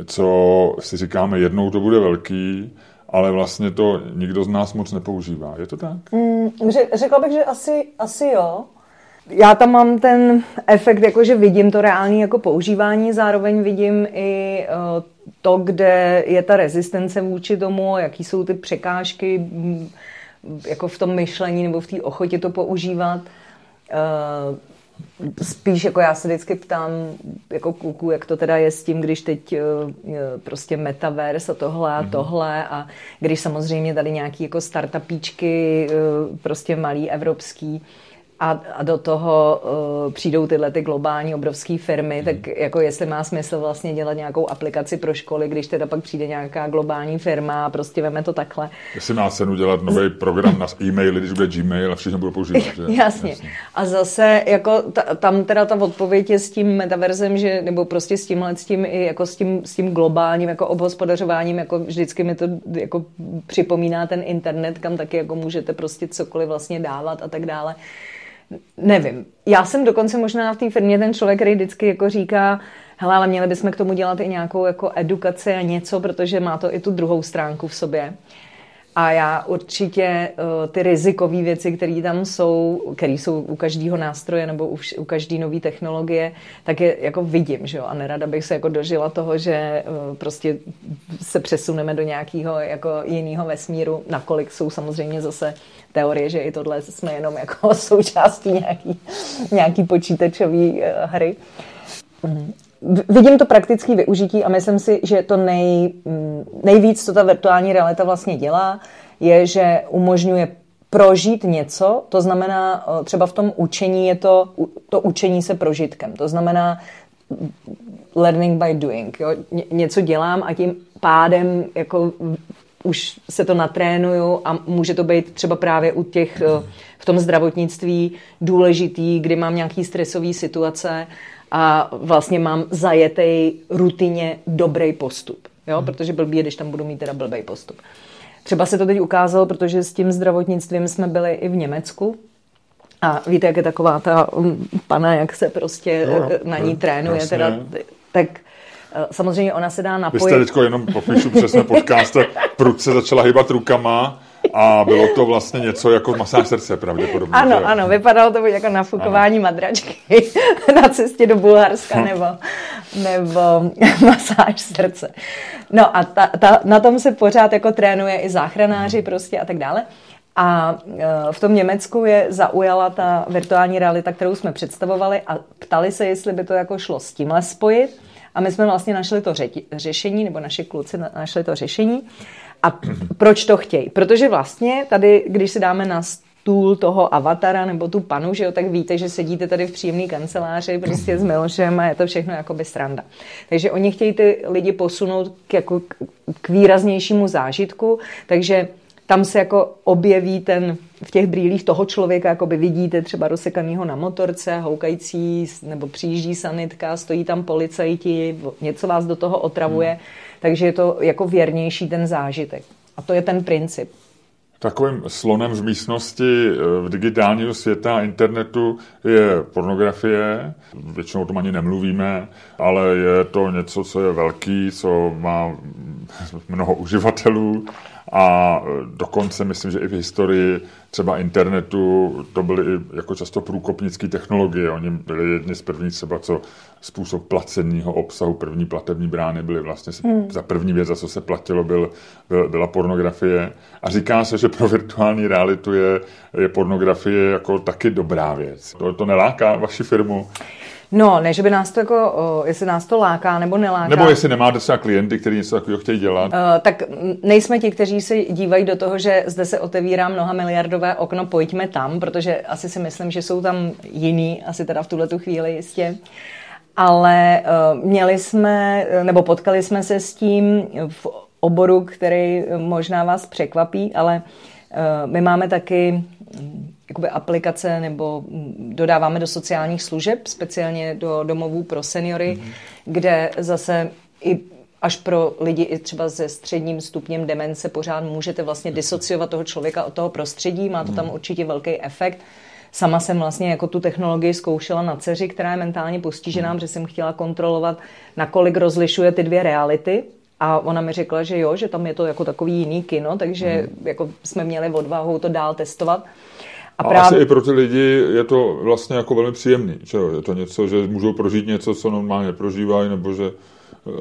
co si říkáme, jednou to bude velký, ale vlastně to nikdo z nás moc nepoužívá. Je to tak? Mm, řekla bych, že asi, asi jo. Já tam mám ten efekt, jako že vidím to reální jako používání, zároveň vidím i uh, to, kde je ta rezistence vůči tomu, jaký jsou ty překážky mm, jako v tom myšlení nebo v té ochotě to používat. Spíš jako já se vždycky ptám jako kluku, jak to teda je s tím, když teď uh, prostě metaverse a tohle a mm-hmm. tohle a když samozřejmě tady nějaký jako startupíčky uh, prostě malý evropský a, a do toho uh, přijdou tyhle ty globální obrovské firmy, hmm. tak jako jestli má smysl vlastně dělat nějakou aplikaci pro školy, když teda pak přijde nějaká globální firma a prostě veme to takhle. Jestli má cenu dělat nový program na e-maily, když bude Gmail a všichni budou používat. Že? Jasně. Jasně. A zase jako ta, tam teda ta odpověď je s tím metaverzem, že, nebo prostě s tímhle, s tím, i jako s tím, s tím globálním jako obhospodařováním, jako vždycky mi to jako připomíná ten internet, kam taky jako můžete prostě cokoliv vlastně dávat a tak dále. Nevím. Já jsem dokonce možná v té firmě ten člověk, který vždycky jako říká, hele, ale měli bychom k tomu dělat i nějakou jako edukaci a něco, protože má to i tu druhou stránku v sobě. A já určitě uh, ty rizikové věci, které tam jsou, které jsou u každého nástroje nebo u, u každé nové technologie, tak je jako vidím, že jo? A nerada bych se jako dožila toho, že uh, prostě se přesuneme do nějakého jako jiného vesmíru, nakolik jsou samozřejmě zase teorie, že i tohle jsme jenom jako součástí nějaký, nějaký počítačové uh, hry. Mm vidím to praktické využití a myslím si, že to nej, mm, nejvíc, co ta virtuální realita vlastně dělá, je, že umožňuje prožít něco, to znamená třeba v tom učení je to, to učení se prožitkem, to znamená learning by doing. Jo? Něco dělám a tím pádem jako už se to natrénuju a může to být třeba právě u těch v tom zdravotnictví důležitý, kdy mám nějaký stresový situace a vlastně mám zajetej rutině dobrý postup. Jo? Hmm. Protože blbý je, když tam budu mít teda blbý postup. Třeba se to teď ukázalo, protože s tím zdravotnictvím jsme byli i v Německu, a víte, jak je taková ta um, pana, jak se prostě jo, eh, na ní trénuje, teda, tak eh, samozřejmě ona se dá napojit. Vy jste teďko jenom popíšu přesně podcast, prudce začala hýbat rukama, a bylo to vlastně něco jako masáž srdce pravděpodobně. Ano, že? ano, vypadalo to jako nafukování ano. madračky na cestě do Bulharska hm. nebo, nebo masáž srdce. No a ta, ta, na tom se pořád jako trénuje i záchranáři hm. prostě a tak dále. A e, v tom Německu je zaujala ta virtuální realita, kterou jsme představovali a ptali se, jestli by to jako šlo s tímhle spojit. A my jsme vlastně našli to řešení, nebo naši kluci našli to řešení. A proč to chtějí? Protože vlastně tady, když si dáme na stůl toho avatara nebo tu panu, že jo, tak víte, že sedíte tady v příjemné kanceláři prostě s Milošem a je to všechno jakoby sranda. Takže oni chtějí ty lidi posunout k, jako, k výraznějšímu zážitku, takže tam se jako objeví ten v těch brýlích toho člověka, jako by vidíte třeba rozsekaného na motorce, houkající, nebo přijíždí sanitka, stojí tam policajti, něco vás do toho otravuje. Hmm takže je to jako věrnější ten zážitek. A to je ten princip. Takovým slonem v místnosti eh, v digitálního světa a internetu je pornografie. Většinou o tom ani nemluvíme, ale je to něco, co je velký, co má mnoho uživatelů a dokonce myslím, že i v historii třeba internetu to byly i jako často průkopnické technologie. Oni byli jedni z prvních třeba, co způsob placeného obsahu, první platební brány byly vlastně hmm. za první věc, za co se platilo, byl, byl, byla pornografie. A říká se, že pro virtuální realitu je, je pornografie jako taky dobrá věc. To, to neláká vaši firmu? No, ne, že by nás to jako, o, jestli nás to láká nebo neláká. Nebo jestli nemáte třeba klienty, kteří něco takového chtějí dělat. Uh, tak nejsme ti, kteří se dívají do toho, že zde se otevírá mnoha miliardové okno, pojďme tam, protože asi si myslím, že jsou tam jiný, asi teda v tuhle tu chvíli jistě. Ale uh, měli jsme, nebo potkali jsme se s tím v oboru, který možná vás překvapí, ale uh, my máme taky jakoby aplikace nebo dodáváme do sociálních služeb, speciálně do domovů pro seniory, mm-hmm. kde zase i až pro lidi i třeba se středním stupněm demence pořád můžete vlastně disociovat toho člověka od toho prostředí, má to tam mhm. určitě velký efekt. Sama jsem vlastně jako tu technologii zkoušela na dceři, která je mentálně postižená, mm. protože jsem chtěla kontrolovat, nakolik rozlišuje ty dvě reality, A ona mi řekla, že jo, že tam je to jako takový jiný kino, takže hmm. jako jsme měli odvahu to dál testovat. A, a právě... asi i pro ty lidi je to vlastně jako velmi příjemný, že jo? Je to něco, že můžou prožít něco, co normálně prožívají, nebo že uh,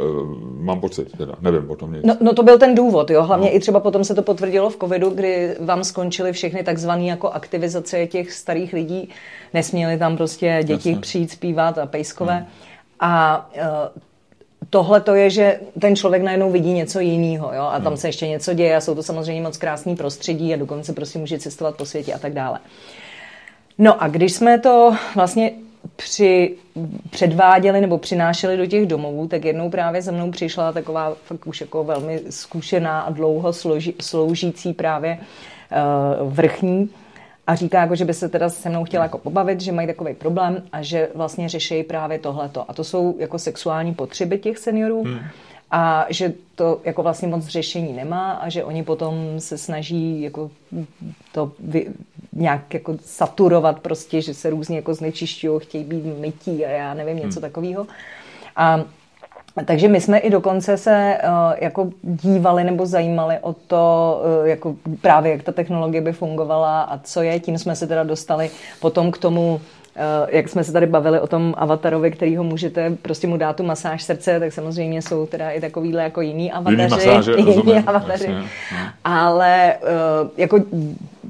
mám pocit, teda, nevím o tom nic. No, no to byl ten důvod, jo, hlavně no. i třeba potom se to potvrdilo v covidu, kdy vám skončily všechny takzvané jako aktivizace těch starých lidí, nesměli tam prostě děti Jasně. přijít zpívat a pejskové. Hmm. A uh, tohle to je, že ten člověk najednou vidí něco jiného, jo, a tam hmm. se ještě něco děje a jsou to samozřejmě moc krásný prostředí a dokonce prostě může cestovat po světě a tak dále. No a když jsme to vlastně při, předváděli nebo přinášeli do těch domovů, tak jednou právě za mnou přišla taková fakt už jako velmi zkušená a dlouho složi, sloužící právě uh, vrchní a říká, jako, že by se teda se mnou chtěla jako pobavit, že mají takový problém a že vlastně řeší právě tohleto. A to jsou jako sexuální potřeby těch seniorů. Hmm a že to jako vlastně moc řešení nemá a že oni potom se snaží jako to vy, nějak jako saturovat prostě, že se různě jako znečišťují, chtějí být mytí a já nevím, něco hmm. takového. A takže my jsme i dokonce se uh, jako dívali nebo zajímali o to, uh, jako právě jak ta technologie by fungovala a co je. Tím jsme se teda dostali potom k tomu Eh, jak jsme se tady bavili o tom avatarovi, který ho můžete, prostě mu dát tu masáž srdce, tak samozřejmě jsou teda i takovýhle jako jiný avataři. Jiný, masáže, jiný rozumím, avataři. Jasně. Ale eh, jako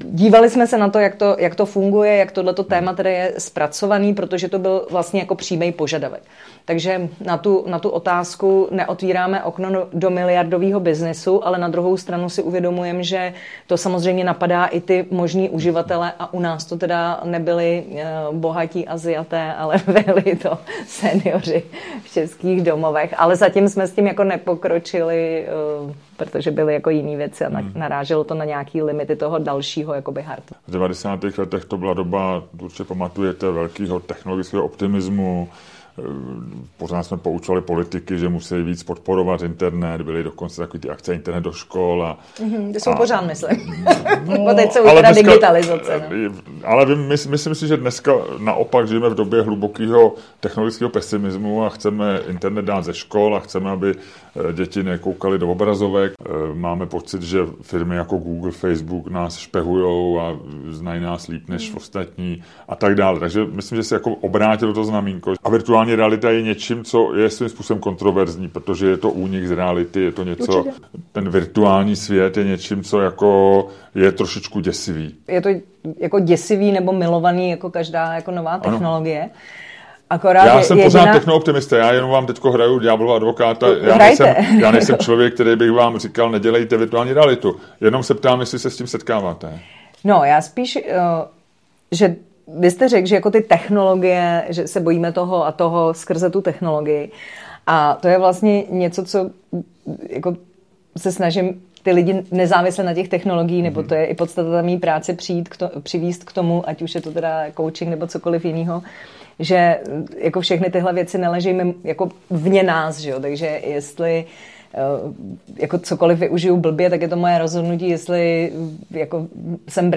dívali jsme se na to, jak to, jak to funguje, jak tohleto téma tedy je zpracovaný, protože to byl vlastně jako přímý požadavek. Takže na tu, na tu otázku neotvíráme okno do miliardového biznesu, ale na druhou stranu si uvědomujeme, že to samozřejmě napadá i ty možní uživatele a u nás to teda nebyli eh, bohatí Aziaté, ale byli to seniori v českých domovech. Ale zatím jsme s tím jako nepokročili, eh, protože byly jako jiné věci a hmm. naráželo to na nějaký limity toho dalšího jakoby hartu. V 90. letech to byla doba, určitě pamatujete, velkého technologického optimismu, Pořád jsme poučovali politiky, že musí víc podporovat internet, byly dokonce takové ty akce internet do škol. A, mm-hmm, to jsou a, pořád, myslím. No, teď jsou ale dneska, digitalizace. No. Ale my, myslím si, že dneska naopak žijeme v době hlubokého technologického pesimismu a chceme internet dát ze škol a chceme, aby eh, děti nekoukali do obrazovek. Eh, máme pocit, že firmy jako Google, Facebook nás špehují a znají nás líp než mm. ostatní a tak dále. Takže myslím, že se jako obrátilo to znamínko. A virtuální virtuální realita je něčím, co je svým způsobem kontroverzní, protože je to únik z reality, je to něco, Určitě. ten virtuální svět je něčím, co jako je trošičku děsivý. Je to jako děsivý nebo milovaný jako každá jako nová technologie. Ano. Akorát já jsem jediná... pořád technooptimista, já jenom vám teď hraju ďáblova advokáta. Já nejsem, já nejsem člověk, který bych vám říkal, nedělejte virtuální realitu. Jenom se ptám, jestli se s tím setkáváte. No, já spíš, uh, že vy jste řekl, že jako ty technologie, že se bojíme toho a toho skrze tu technologii. A to je vlastně něco, co jako se snažím ty lidi nezávisle na těch technologií, nebo to je i podstata mý práce přijít k to, přivíst k tomu, ať už je to teda coaching nebo cokoliv jiného, že jako všechny tyhle věci neleží jako vně nás, že jo? takže jestli uh, jako cokoliv využiju blbě, tak je to moje rozhodnutí, jestli jako jsem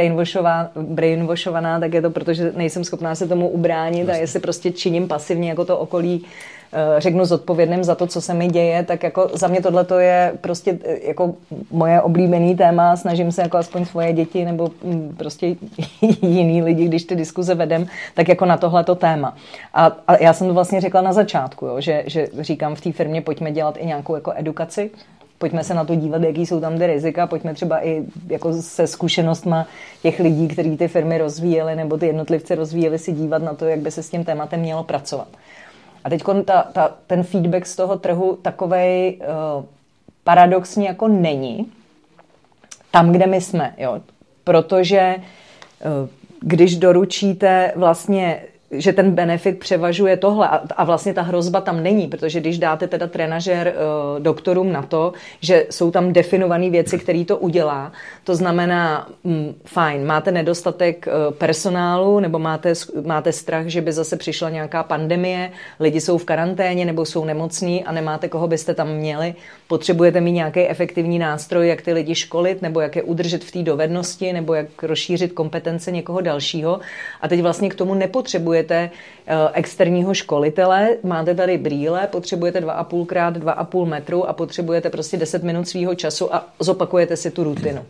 brainwashovaná, tak je to proto, že nejsem schopná se tomu ubránit a jestli prostě činím pasivně jako to okolí Eh, řeknu zodpovědným za to, co se mi děje, tak jako za mě tohle je prostě eh, jako moje oblíbený téma, snažím se jako aspoň svoje děti nebo mm, prostě jiný lidi, když ty diskuze vedem, tak jako na tohleto téma. A, a já jsem to vlastně řekla na začátku, jo, že, že říkám v té firmě, pojďme dělat i nějakou jako edukaci, pojďme se na to dívat, jaký jsou tam ty rizika, pojďme třeba i jako se zkušenostma těch lidí, kteří ty firmy rozvíjeli nebo ty jednotlivce rozvíjeli, si dívat na to, jak by se s tím tématem mělo pracovat. A teď ta, ta, ten feedback z toho trhu takovej uh, paradoxní jako není tam, kde my jsme, jo. Protože uh, když doručíte vlastně že ten benefit převažuje tohle. A, a vlastně ta hrozba tam není, protože když dáte teda trenažer uh, doktorům na to, že jsou tam definované věci, které to udělá, to znamená, mm, fajn, máte nedostatek uh, personálu nebo máte, máte strach, že by zase přišla nějaká pandemie, lidi jsou v karanténě nebo jsou nemocní a nemáte koho byste tam měli, potřebujete mít nějaký efektivní nástroj, jak ty lidi školit nebo jak je udržet v té dovednosti nebo jak rozšířit kompetence někoho dalšího. A teď vlastně k tomu nepotřebujete potřebujete eh, externího školitele, máte tady brýle, potřebujete 2,5 krát 2,5 metru a potřebujete prostě 10 minut svého času a zopakujete si tu rutinu.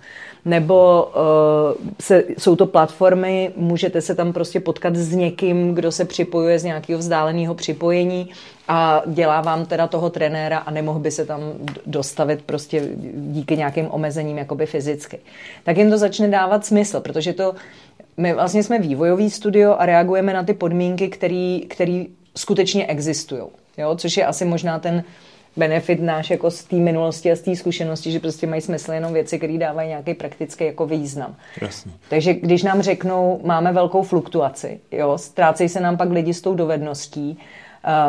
Nebo uh, se, jsou to platformy, můžete se tam prostě potkat s někým, kdo se připojuje z nějakého vzdáleného připojení a dělá vám teda toho trenéra a nemohl by se tam dostavit prostě díky nějakým omezením jakoby fyzicky. Tak jim to začne dávat smysl, protože to my vlastně jsme vývojový studio a reagujeme na ty podmínky, které skutečně existují. Jo? Což je asi možná ten benefit náš jako z té minulosti a z té zkušenosti, že prostě mají smysl jenom věci, které dávají nějaký praktický jako význam. Jasně. Takže když nám řeknou, máme velkou fluktuaci, jo, ztrácejí se nám pak lidi s tou dovedností,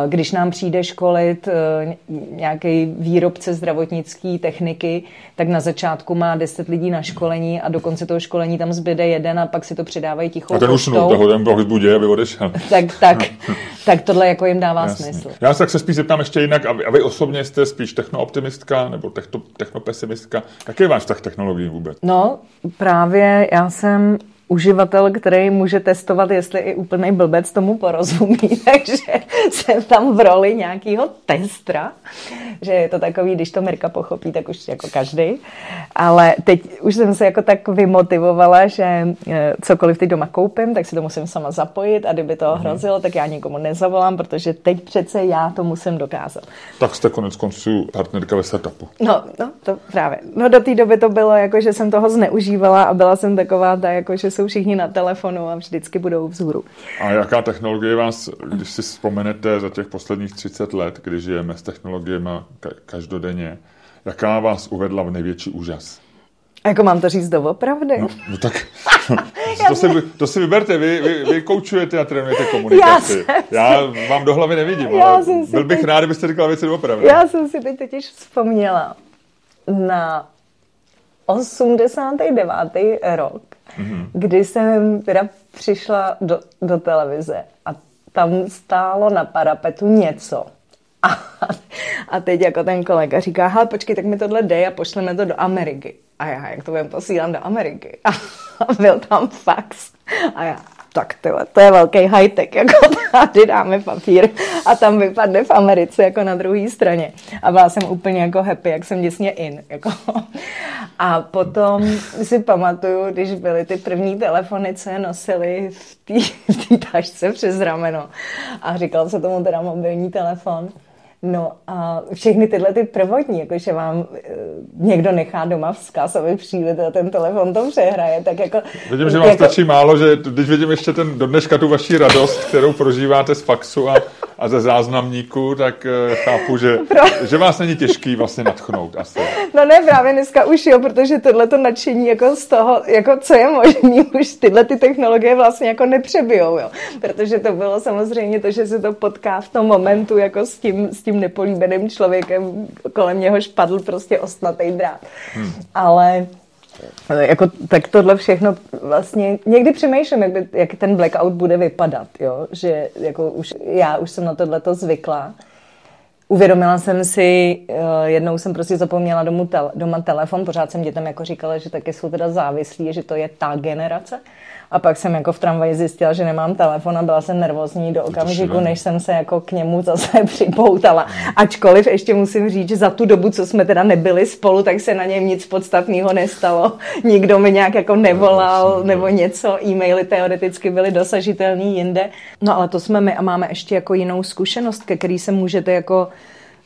když nám přijde školit eh, nějaký výrobce zdravotnické techniky, tak na začátku má 10 lidí na školení a do konce toho školení tam zbyde jeden a pak si to předávají tichou A ten usnul, toho ten boh zbudě, aby odešel. tak, tak, tak tohle jako jim dává Jasně. smysl. Já se tak se spíš zeptám ještě jinak, a vy, a vy osobně jste spíš technooptimistka nebo techno, technopesimistka. Jaký je váš vztah technologií vůbec? No, právě já jsem uživatel, který může testovat, jestli i úplný blbec tomu porozumí, takže jsem tam v roli nějakého testra, že je to takový, když to Mirka pochopí, tak už jako každý. Ale teď už jsem se jako tak vymotivovala, že eh, cokoliv teď doma koupím, tak si to musím sama zapojit a kdyby to mhm. hrozilo, tak já nikomu nezavolám, protože teď přece já to musím dokázat. Tak jste konec konců partnerka ve startupu. No, no, to právě. No do té doby to bylo jako, že jsem toho zneužívala a byla jsem taková ta, jako, že jsou všichni na telefonu a vždycky budou vzhůru. A jaká technologie vás, když si vzpomenete za těch posledních 30 let, kdy žijeme s technologiemi každodenně, jaká vás uvedla v největší úžas? A jako mám to říct doopravdy? No, no tak to, si, to si vyberte, vy, vy, vy koučujete a trénujete komunikaci. Já, Já vám do hlavy nevidím, Já ale byl bych teď... rád, kdybyste říkala věci doopravdy. Já jsem si teď totiž vzpomněla na 89. rok, mm-hmm. kdy jsem teda přišla do, do televize a tam stálo na parapetu něco. A, a teď jako ten kolega říká, hele, počkej, tak mi tohle dej a pošleme to do Ameriky. A já, jak to budeme posílám do Ameriky? A byl tam fax. A já, tak tyhle, to je velký high-tech, jako tady dáme papír a tam vypadne v Americe jako na druhé straně. A byla jsem úplně jako happy, jak jsem děsně in. Jako. A potom si pamatuju, když byly ty první telefony, co je nosili v té tašce přes rameno. A říkal se tomu teda mobilní telefon. No a všechny tyhle ty prvotní, jakože vám e, někdo nechá doma vzkaz a vy přijdete a ten telefon to přehraje, tak jako... Vidím, že vám jako... stačí málo, že když vidím ještě ten do dneška tu vaši radost, kterou prožíváte z faxu a a ze záznamníku, tak uh, chápu, že, Pro... že vás není těžký vlastně natchnout asi. No ne, právě dneska už jo, protože tohle to nadšení jako z toho, jako co je možný, už tyhle ty technologie vlastně jako nepřebijou, jo. Protože to bylo samozřejmě to, že se to potká v tom momentu jako s tím, s tím nepolíbeným člověkem, kolem něhož padl prostě ostnatý drát. Hmm. Ale jako, tak tohle všechno vlastně, někdy přemýšlím, jak, by, jak ten blackout bude vypadat, jo? že jako už, já už jsem na tohleto zvykla. Uvědomila jsem si, uh, jednou jsem prostě zapomněla domů tel, doma telefon, pořád jsem dětem jako říkala, že taky jsou teda závislí, že to je ta generace. A pak jsem jako v tramvaji zjistila, že nemám telefon a byla jsem nervózní do okamžiku, než jsem se jako k němu zase připoutala. Ačkoliv ještě musím říct, že za tu dobu, co jsme teda nebyli spolu, tak se na něm nic podstatného nestalo. Nikdo mi nějak jako nevolal nebo něco. E-maily teoreticky byly dosažitelný jinde. No ale to jsme my a máme ještě jako jinou zkušenost, ke který se můžete jako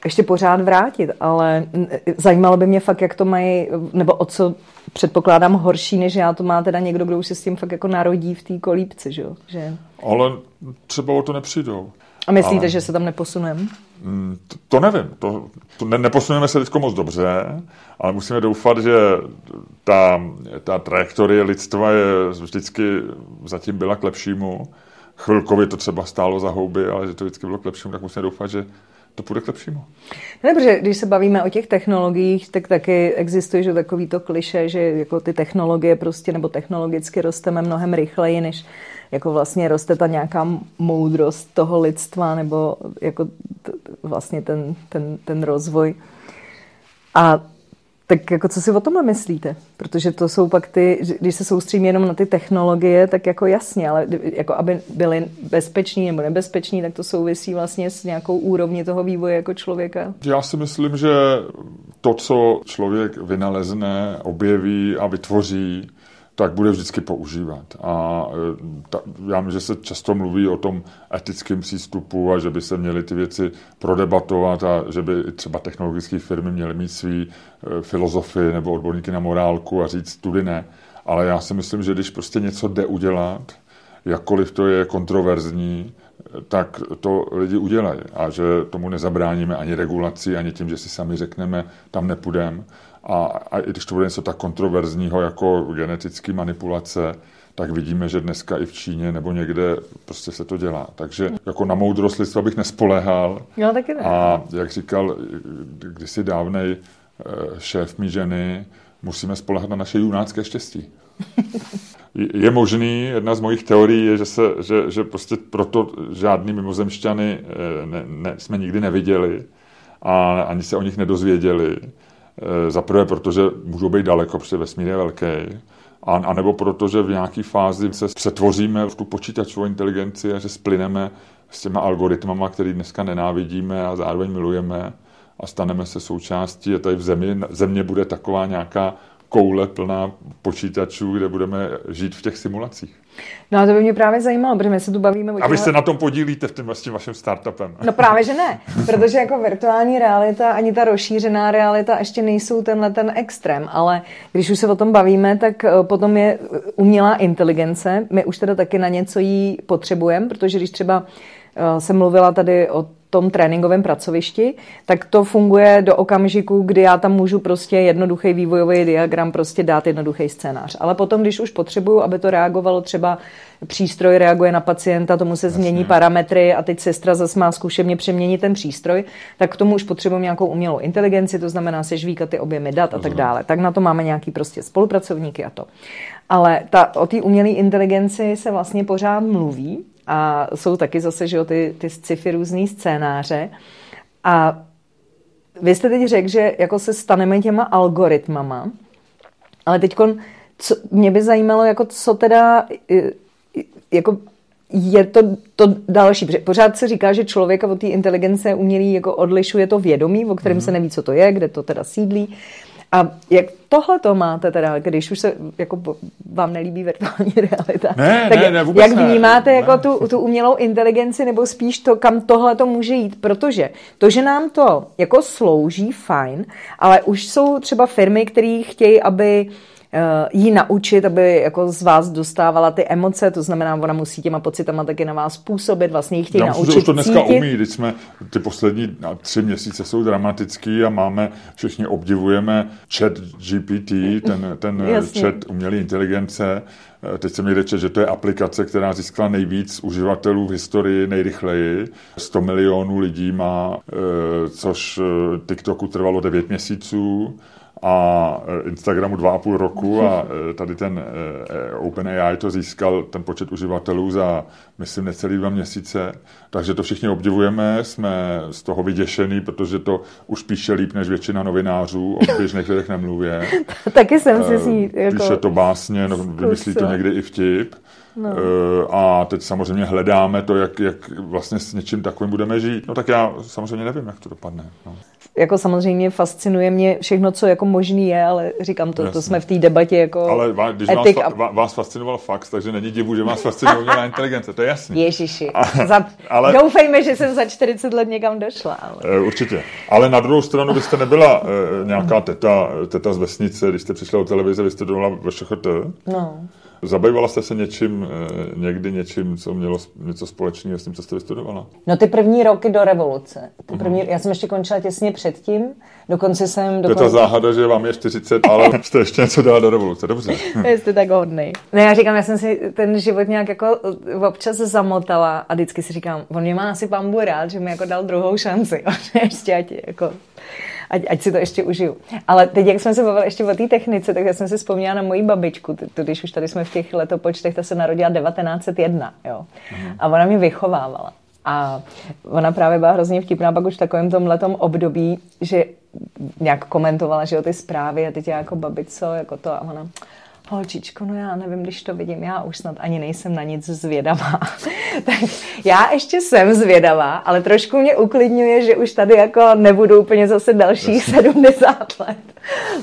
ještě pořád vrátit, ale zajímalo by mě fakt, jak to mají, nebo o co předpokládám horší, než já to má teda někdo, kdo už se s tím fakt jako narodí v té kolípci, že? že? Ale třeba o to nepřijdou. A myslíte, ale... že se tam neposuneme? Mm, to, to nevím. To, to ne, neposuneme se teď moc dobře, ale musíme doufat, že ta, ta trajektorie lidstva je vždycky zatím byla k lepšímu. Chvilkově to třeba stálo za houby, ale že to vždycky bylo k lepšímu, tak musíme doufat, že to půjde k lepšímu. Ne, protože když se bavíme o těch technologiích, tak taky existuje že takový to kliše, že jako ty technologie prostě nebo technologicky rosteme mnohem rychleji, než jako vlastně roste ta nějaká moudrost toho lidstva nebo jako t- vlastně ten, ten, ten rozvoj. A Tak jako co si o tomhle myslíte? Protože to jsou pak ty, když se soustředím jenom na ty technologie, tak jako jasně, ale jako aby byly bezpeční nebo nebezpeční, tak to souvisí vlastně s nějakou úrovní toho vývoje jako člověka. Já si myslím, že to, co člověk vynalezne, objeví a vytvoří, tak bude vždycky používat. A e, ta, já myslím, že se často mluví o tom etickém přístupu a že by se měly ty věci prodebatovat a že by třeba technologické firmy měly mít svý e, filozofy nebo odborníky na morálku a říct tudy ne. Ale já si myslím, že když prostě něco jde udělat, jakkoliv to je kontroverzní, tak to lidi udělají a že tomu nezabráníme ani regulací, ani tím, že si sami řekneme, tam nepůjdeme. A, a i když to bude něco tak kontroverzního jako genetické manipulace, tak vidíme, že dneska i v Číně nebo někde prostě se to dělá. Takže jako na moudrost lidstva bych nespoléhal. Jo, taky ne. A jak říkal kdysi dávnej eh, šéf mý ženy, musíme spolehat na naše junácké štěstí. Je možný, jedna z mojich teorií je, že, se, že, že prostě proto žádný mimozemšťany eh, ne, ne, jsme nikdy neviděli a ani se o nich nedozvěděli. Eh, za prvé, protože můžou být daleko, protože vesmír je velký, a, a nebo proto, že v nějaké fázi se přetvoříme v tu počítačovou inteligenci a že splyneme s těma algoritmama, který dneska nenávidíme a zároveň milujeme a staneme se součástí a tady v zemi, země bude taková nějaká koule plná počítačů, kde budeme žít v těch simulacích. No a to by mě právě zajímalo, protože my se tu bavíme... A vy se na tom podílíte v tím, s tím vaším startupem. No právě, že ne, protože jako virtuální realita ani ta rozšířená realita ještě nejsou tenhle ten extrém, ale když už se o tom bavíme, tak eh, potom je umělá inteligence. My už teda taky na něco jí potřebujeme, protože když třeba eh, jsem mluvila tady o tom tréninkovém pracovišti, tak to funguje do okamžiku, kdy já tam můžu prostě jednoduchý vývojový diagram prostě dát jednoduchý scénář. Ale potom, když už potřebuju, aby to reagovalo třeba přístroj reaguje na pacienta, tomu se Jasně. změní parametry a teď sestra zase má zkušeně přeměnit ten přístroj, tak k tomu už potřebuji nějakou umělou inteligenci, to znamená sežvíkat ty objemy dat a tak dále. Tak na to máme nějaký prostě spolupracovníky a to. Ale ta, o té umělé inteligenci se vlastně pořád mluví, a jsou taky zase, že jo, ty, ty sci-fi různý scénáře. A vy jste teď řekl, že jako se staneme těma algoritmama, ale teď mě by zajímalo, jako co teda jako je to, to další. Pořád se říká, že člověka od té inteligence umělý jako odlišuje to vědomí, o kterém mm-hmm. se neví, co to je, kde to teda sídlí. A jak tohle to máte teda, když už se jako vám nelíbí virtuální realita, ne, tak ne, ne, vůbec jak vnímáte ne, jako ne. Tu, tu umělou inteligenci nebo spíš to, kam tohle to může jít, protože to, že nám to jako slouží, fajn, ale už jsou třeba firmy, které chtějí, aby Eh, jí naučit, aby jako z vás dostávala ty emoce, to znamená, ona musí těma pocitama taky na vás působit, vlastně jí chtějí Já naučit už to dneska cítit. umí, když jsme, ty poslední tři měsíce jsou dramatický a máme, všichni obdivujeme chat GPT, ten, ten chat umělé inteligence, eh, Teď jsem někde čet, že to je aplikace, která získala nejvíc uživatelů v historii nejrychleji. 100 milionů lidí má, eh, což TikToku trvalo 9 měsíců a e, Instagramu dva a půl roku a e, tady ten e, OpenAI to získal ten počet uživatelů za, myslím, necelý dva měsíce. Takže to všichni obdivujeme, jsme z toho vyděšený, protože to už píše líp než většina novinářů, o běžných lidech nemluvě. Taky jsem si s ní jako... Píše to básně, no, vymyslí to někdy i vtip. No. A teď samozřejmě hledáme to, jak, jak vlastně s něčím takovým budeme žít. No tak já samozřejmě nevím, jak to dopadne. No jako samozřejmě fascinuje mě všechno, co jako možný je, ale říkám to, Jasně. to jsme v té debatě jako Ale vás, když etik vás, a... vás fascinoval fakt, takže není divu, že vás fascinuje umělá inteligence, to je jasný. Ježiši, a, za, ale... doufejme, že jsem za 40 let někam došla. Ale... E, určitě. Ale na druhou stranu byste nebyla e, nějaká teta, teta z vesnice, když jste přišla o televize, vy jste dovolila ve. No. Zabývala jste se něčím, eh, někdy něčím, co mělo něco společného s tím, co jste vystudovala? No ty první roky do revoluce. Ty mhm. první, uh-huh. Já jsem ještě končila těsně předtím, dokonce jsem... Dokonce... To je ta záhada, že vám je 40, ale jste ještě něco dala do revoluce, dobře. jste tak hodný. Ne, já říkám, já jsem si ten život nějak jako občas zamotala a vždycky si říkám, on mě má asi pambu rád, že mi jako dal druhou šanci. ještě ať jako ať, ať si to ještě užiju. Ale teď, jak jsme se bavili ještě o té technice, tak já jsem si vzpomněla na moji babičku, to, když už tady jsme v těch letopočtech, ta se narodila 1901, jo. Mhm. A ona mě vychovávala. A ona právě byla hrozně vtipná pak už v takovém tom letom období, že nějak komentovala, že jo, ty zprávy a teď já jako babico, jako to a ona, holčičko, no já nevím, když to vidím, já už snad ani nejsem na nic zvědavá. tak já ještě jsem zvědavá, ale trošku mě uklidňuje, že už tady jako nebudu úplně zase dalších 70 let,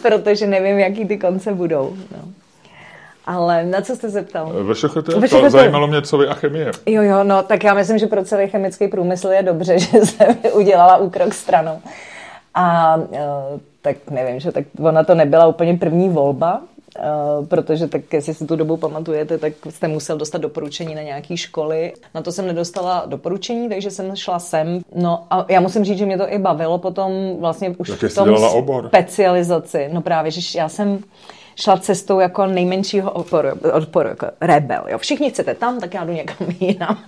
protože nevím, jaký ty konce budou. No. Ale na co jste se ptal? Ve Šochete, zajímalo mě, co vy a chemie. Jo, jo, no, tak já myslím, že pro celý chemický průmysl je dobře, že jsem udělala úkrok stranou. A uh, tak nevím, že tak ona to nebyla úplně první volba, protože tak, jestli si tu dobu pamatujete, tak jste musel dostat doporučení na nějaké školy. Na to jsem nedostala doporučení, takže jsem šla sem. No a já musím říct, že mě to i bavilo potom vlastně už v tom obor? specializaci. No právě, že já jsem šla cestou jako nejmenšího odporu, odporu jako rebel. Jo. Všichni chcete tam, tak já jdu někam jinam.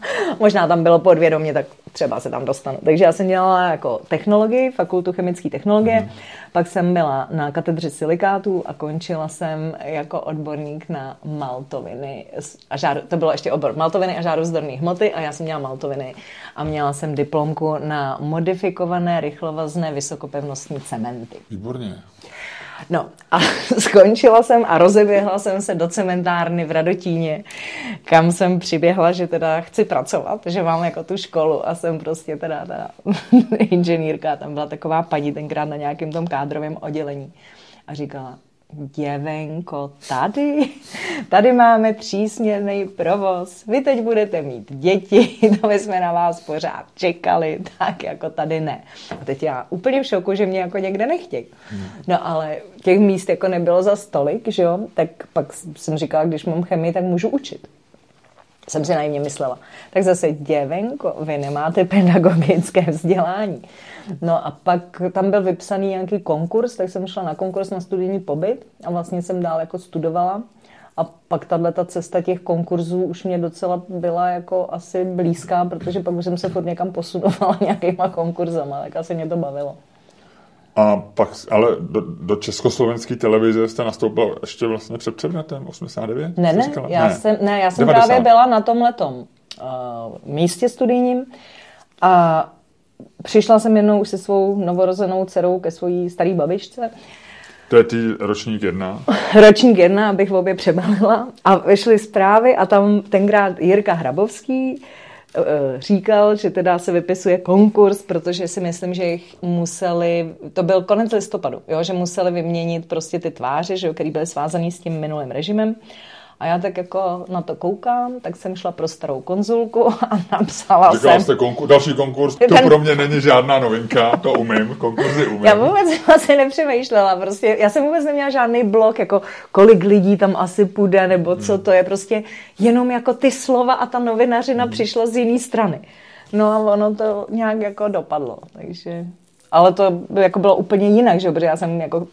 Možná tam bylo podvědomě, tak třeba se tam dostanu. Takže já jsem dělala jako technologii, fakultu chemické technologie, mm. pak jsem byla na katedře silikátů a končila jsem jako odborník na maltoviny. A žáru, to bylo ještě obor maltoviny a žározdorné hmoty a já jsem měla maltoviny a měla jsem diplomku na modifikované rychlovazné vysokopevnostní cementy. Výborně. No a skončila jsem a rozeběhla jsem se do cementárny v Radotíně, kam jsem přiběhla, že teda chci pracovat, že mám jako tu školu a jsem prostě teda ta inženýrka, tam byla taková paní tenkrát na nějakém tom kádrovém oddělení a říkala, děvenko, tady, tady máme třísměrný provoz, vy teď budete mít děti, to my jsme na vás pořád čekali, tak jako tady ne. A teď já úplně v šoku, že mě jako někde nechtějí. No ale těch míst jako nebylo za stolik, že jo, tak pak jsem říkala, když mám chemii, tak můžu učit jsem si naivně myslela. Tak zase, děvenko, vy nemáte pedagogické vzdělání. No a pak tam byl vypsaný nějaký konkurs, tak jsem šla na konkurs na studijní pobyt a vlastně jsem dál jako studovala. A pak tahle ta cesta těch konkurzů už mě docela byla jako asi blízká, protože pak už jsem se furt někam posunovala nějakýma konkurzama, tak asi mě to bavilo. A pak, ale do, do československé televize jste nastoupil ještě vlastně před předmětem, 89? Ne, ne, já ne. jsem, ne, já jsem 90. právě byla na tom letom uh, místě studijním a přišla jsem jednou už se svou novorozenou dcerou ke svojí staré babičce. To je ty ročník jedna? ročník jedna, abych v obě přebalila. A vyšly zprávy a tam tenkrát Jirka Hrabovský říkal, že teda se vypisuje konkurs, protože si myslím, že jich museli, to byl konec listopadu, jo, že museli vyměnit prostě ty tváře, že jo, který byly svázaný s tím minulým režimem. A já tak jako na to koukám, tak jsem šla pro starou konzulku a napsala Říkala jsem... jste konkur, další konkurs, to ten... pro mě není žádná novinka, to umím, konkurzy umím. Já vůbec asi nepřemýšlela, prostě já jsem vůbec neměla žádný blok, jako kolik lidí tam asi půjde, nebo co hmm. to je, prostě jenom jako ty slova a ta novinařina hmm. přišla z jiné strany. No a ono to nějak jako dopadlo, takže... Ale to jako bylo úplně jinak, že? protože já jsem jako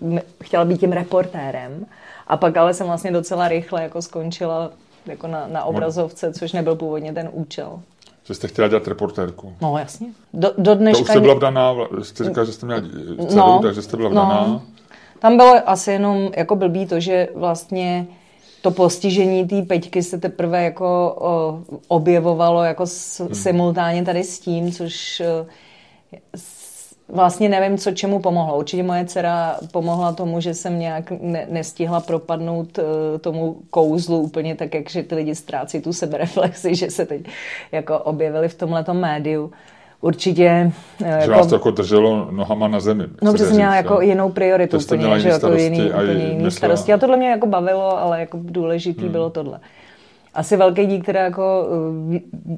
chtěla být tím reportérem a pak ale jsem vlastně docela rychle jako skončila jako na, na obrazovce, což nebyl původně ten účel. Že jste chtěla dělat reportérku. No jasně. Do, do dneška... To už jste byla vdaná, jste říkala, že jste měla dceru, no, takže jste byla vdaná. No. Tam bylo asi jenom jako blbý to, že vlastně to postižení té peťky se teprve jako o, objevovalo jako s, hmm. simultánně tady s tím, což vlastně nevím, co čemu pomohlo. Určitě moje dcera pomohla tomu, že jsem nějak ne, nestihla propadnout uh, tomu kouzlu úplně tak, jak že ty lidi ztrácí tu sebereflexi, že se teď jako objevili v tomhle médiu. Určitě... Uh, že jako, vás to jako drželo nohama na zemi. No, protože jsem měla jako jinou prioritu, úplně, že jako jiný, úplně jiný starosti. A tohle mě jako bavilo, ale jako důležitý hmm. bylo tohle. Asi velký dík teda jako uh,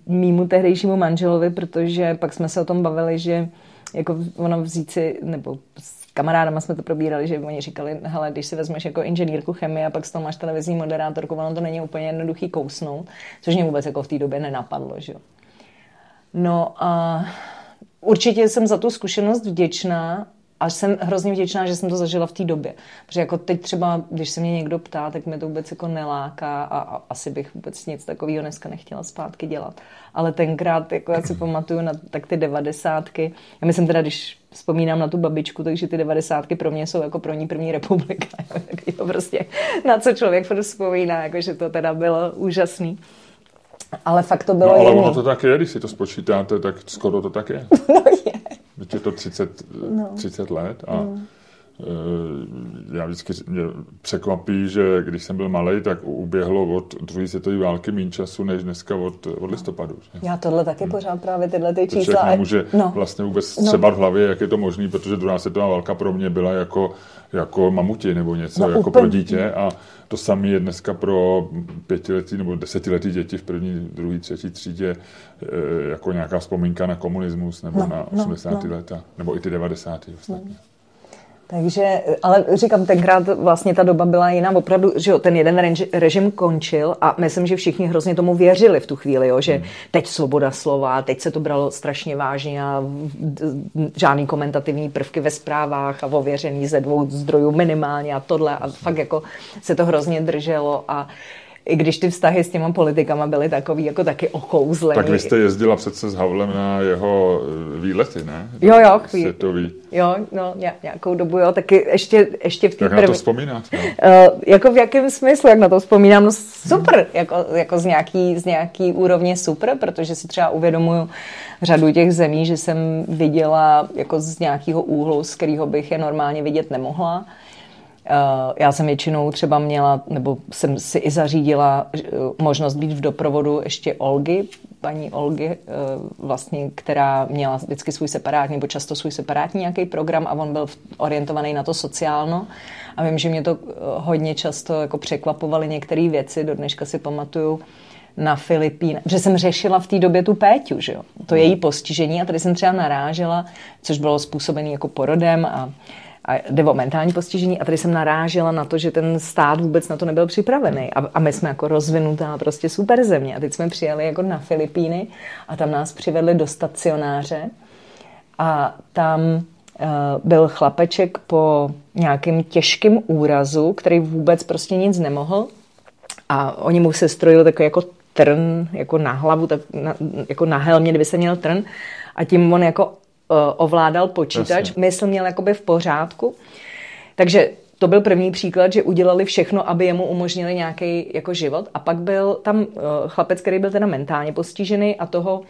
mýmu tehdejšímu manželovi, protože pak jsme se o tom bavili, že jako ono vzít si, nebo s kamarádama jsme to probírali, že oni říkali, hele, když si vezmeš jako inženýrku chemie a pak s toho máš televizní moderátorku, ono to není úplně jednoduchý kousnout, což mě vůbec jako v té době nenapadlo, že jo. No a určitě jsem za tu zkušenost vděčná a jsem hrozně vděčná, že jsem to zažila v té době. Protože jako teď třeba, když se mě někdo ptá, tak mě to vůbec jako neláká a, a asi bych vůbec nic takového dneska nechtěla zpátky dělat. Ale tenkrát, jako já si pamatuju na tak ty devadesátky, já myslím teda, když vzpomínám na tu babičku, takže ty devadesátky pro mě jsou jako pro ní první republika. tak to prostě, na co člověk vzpomíná, jako že to teda bylo úžasný. Ale fakt to bylo no, ale jiný. ono to tak je, když si to spočítáte, tak skoro to tak je. no je. Teď je to 30, no. 30 let a no. Já vždycky mě překvapí, že když jsem byl malý, tak uběhlo od druhé světové války méně času, než dneska od, od listopadu. Že? Já tohle taky hmm. pořád právě tyhle ty čísla. To nemůže no. vlastně vůbec no. třeba v hlavě, jak je to možné, protože druhá světová válka pro mě byla jako, jako mamuti nebo něco, no, jako úplně. pro dítě a to samé je dneska pro pětiletí nebo desetiletí děti v první, druhé, třetí třídě e, jako nějaká vzpomínka na komunismus nebo no, na 80. No, no. leta, nebo i ty 90. ostatně. No. Takže, ale říkám, tenkrát vlastně ta doba byla jiná. Opravdu, že jo, ten jeden režim končil a myslím, že všichni hrozně tomu věřili v tu chvíli, jo, že hmm. teď svoboda slova, teď se to bralo strašně vážně a žádný komentativní prvky ve zprávách a ověřený ze dvou zdrojů minimálně a tohle a fakt jako se to hrozně drželo a i když ty vztahy s těma politikama byly takový jako taky okouzlený. Tak vy jste jezdila přece s Havlem na jeho eh, výlety, ne? Jo, jo, chvíli. Světový. Jo, no, nějakou dobu, jo, taky ještě, ještě v té první. Jak na to vzpomínat? No? Uh, jako v jakém smyslu, jak na to vzpomínám? No super, jako, jako z, nějaký, z nějaký úrovně super, protože si třeba uvědomuju řadu těch zemí, že jsem viděla jako z nějakého úhlu, z kterého bych je normálně vidět nemohla. Eh, já jsem většinou třeba měla, nebo jsem si i zařídila eh, možnost být v doprovodu ještě Olgy, paní Olgy, eh, vlastně, která měla vždycky svůj separátní, nebo často svůj separátní nějaký program a on byl orientovaný na to sociálno. A vím, že mě to hodně často jako překvapovaly některé věci, do dneška si pamatuju, na Filipín, že jsem řešila v té době tu Péťu, že jo? to její postižení a tady jsem třeba narážela, což bylo způsobené jako porodem a a jde o mentální postižení a tady jsem narážela na to, že ten stát vůbec na to nebyl připravený. A, a my jsme jako rozvinutá prostě super země a teď jsme přijeli jako na Filipíny a tam nás přivedli do stacionáře. A tam uh, byl chlapeček po nějakým těžkým úrazu, který vůbec prostě nic nemohl. A oni mu se strojili takový jako trn jako na hlavu, tak na, jako na helmě, kdyby se měl trn. A tím on jako ovládal počítač, Jasně. mysl měl jakoby v pořádku. Takže to byl první příklad, že udělali všechno, aby jemu umožnili nějaký jako život. A pak byl tam uh, chlapec, který byl teda mentálně postižený a toho uh,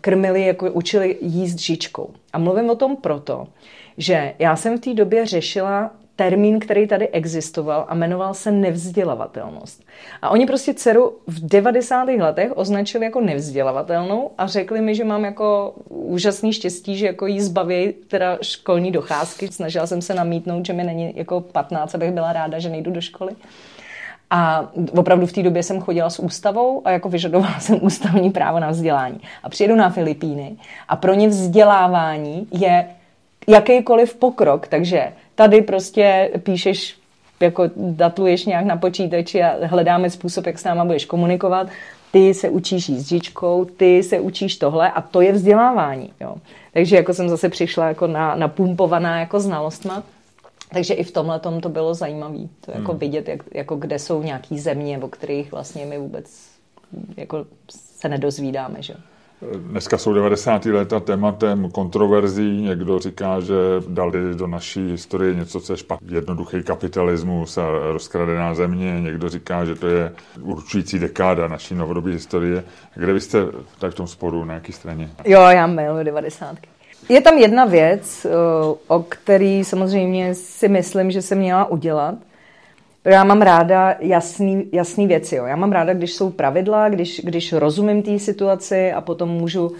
krmili, jako učili jíst žičkou. A mluvím o tom proto, že já jsem v té době řešila termín, který tady existoval a jmenoval se nevzdělavatelnost. A oni prostě dceru v 90. letech označili jako nevzdělavatelnou a řekli mi, že mám jako úžasný štěstí, že jako jí zbaví teda školní docházky. Snažila jsem se namítnout, že mi není jako 15, abych byla ráda, že nejdu do školy. A opravdu v té době jsem chodila s ústavou a jako vyžadovala jsem ústavní právo na vzdělání. A přijedu na Filipíny a pro ně vzdělávání je jakýkoliv pokrok, takže tady prostě píšeš, jako datuješ nějak na počítači a hledáme způsob, jak s náma budeš komunikovat, ty se učíš jízdičkou, ty se učíš tohle a to je vzdělávání. Jo. Takže jako jsem zase přišla jako na, napumpovaná jako znalostma. Takže i v tomhle tom to bylo zajímavé, to jako hmm. vidět, jak, jako kde jsou nějaký země, o kterých vlastně my vůbec jako se nedozvídáme. Že? Dneska jsou 90. léta tématem kontroverzí. Někdo říká, že dali do naší historie něco, co je špatný, jednoduchý kapitalismus a rozkradená země. Někdo říká, že to je určující dekáda naší novodobé historie. Kde vy jste tak v tom sporu, na jaké straně? Jo, já miluji 90. Je tam jedna věc, o který samozřejmě si myslím, že se měla udělat – já mám ráda jasný, jasný věci. Jo. Já mám ráda, když jsou pravidla, když, když rozumím té situaci a potom můžu uh,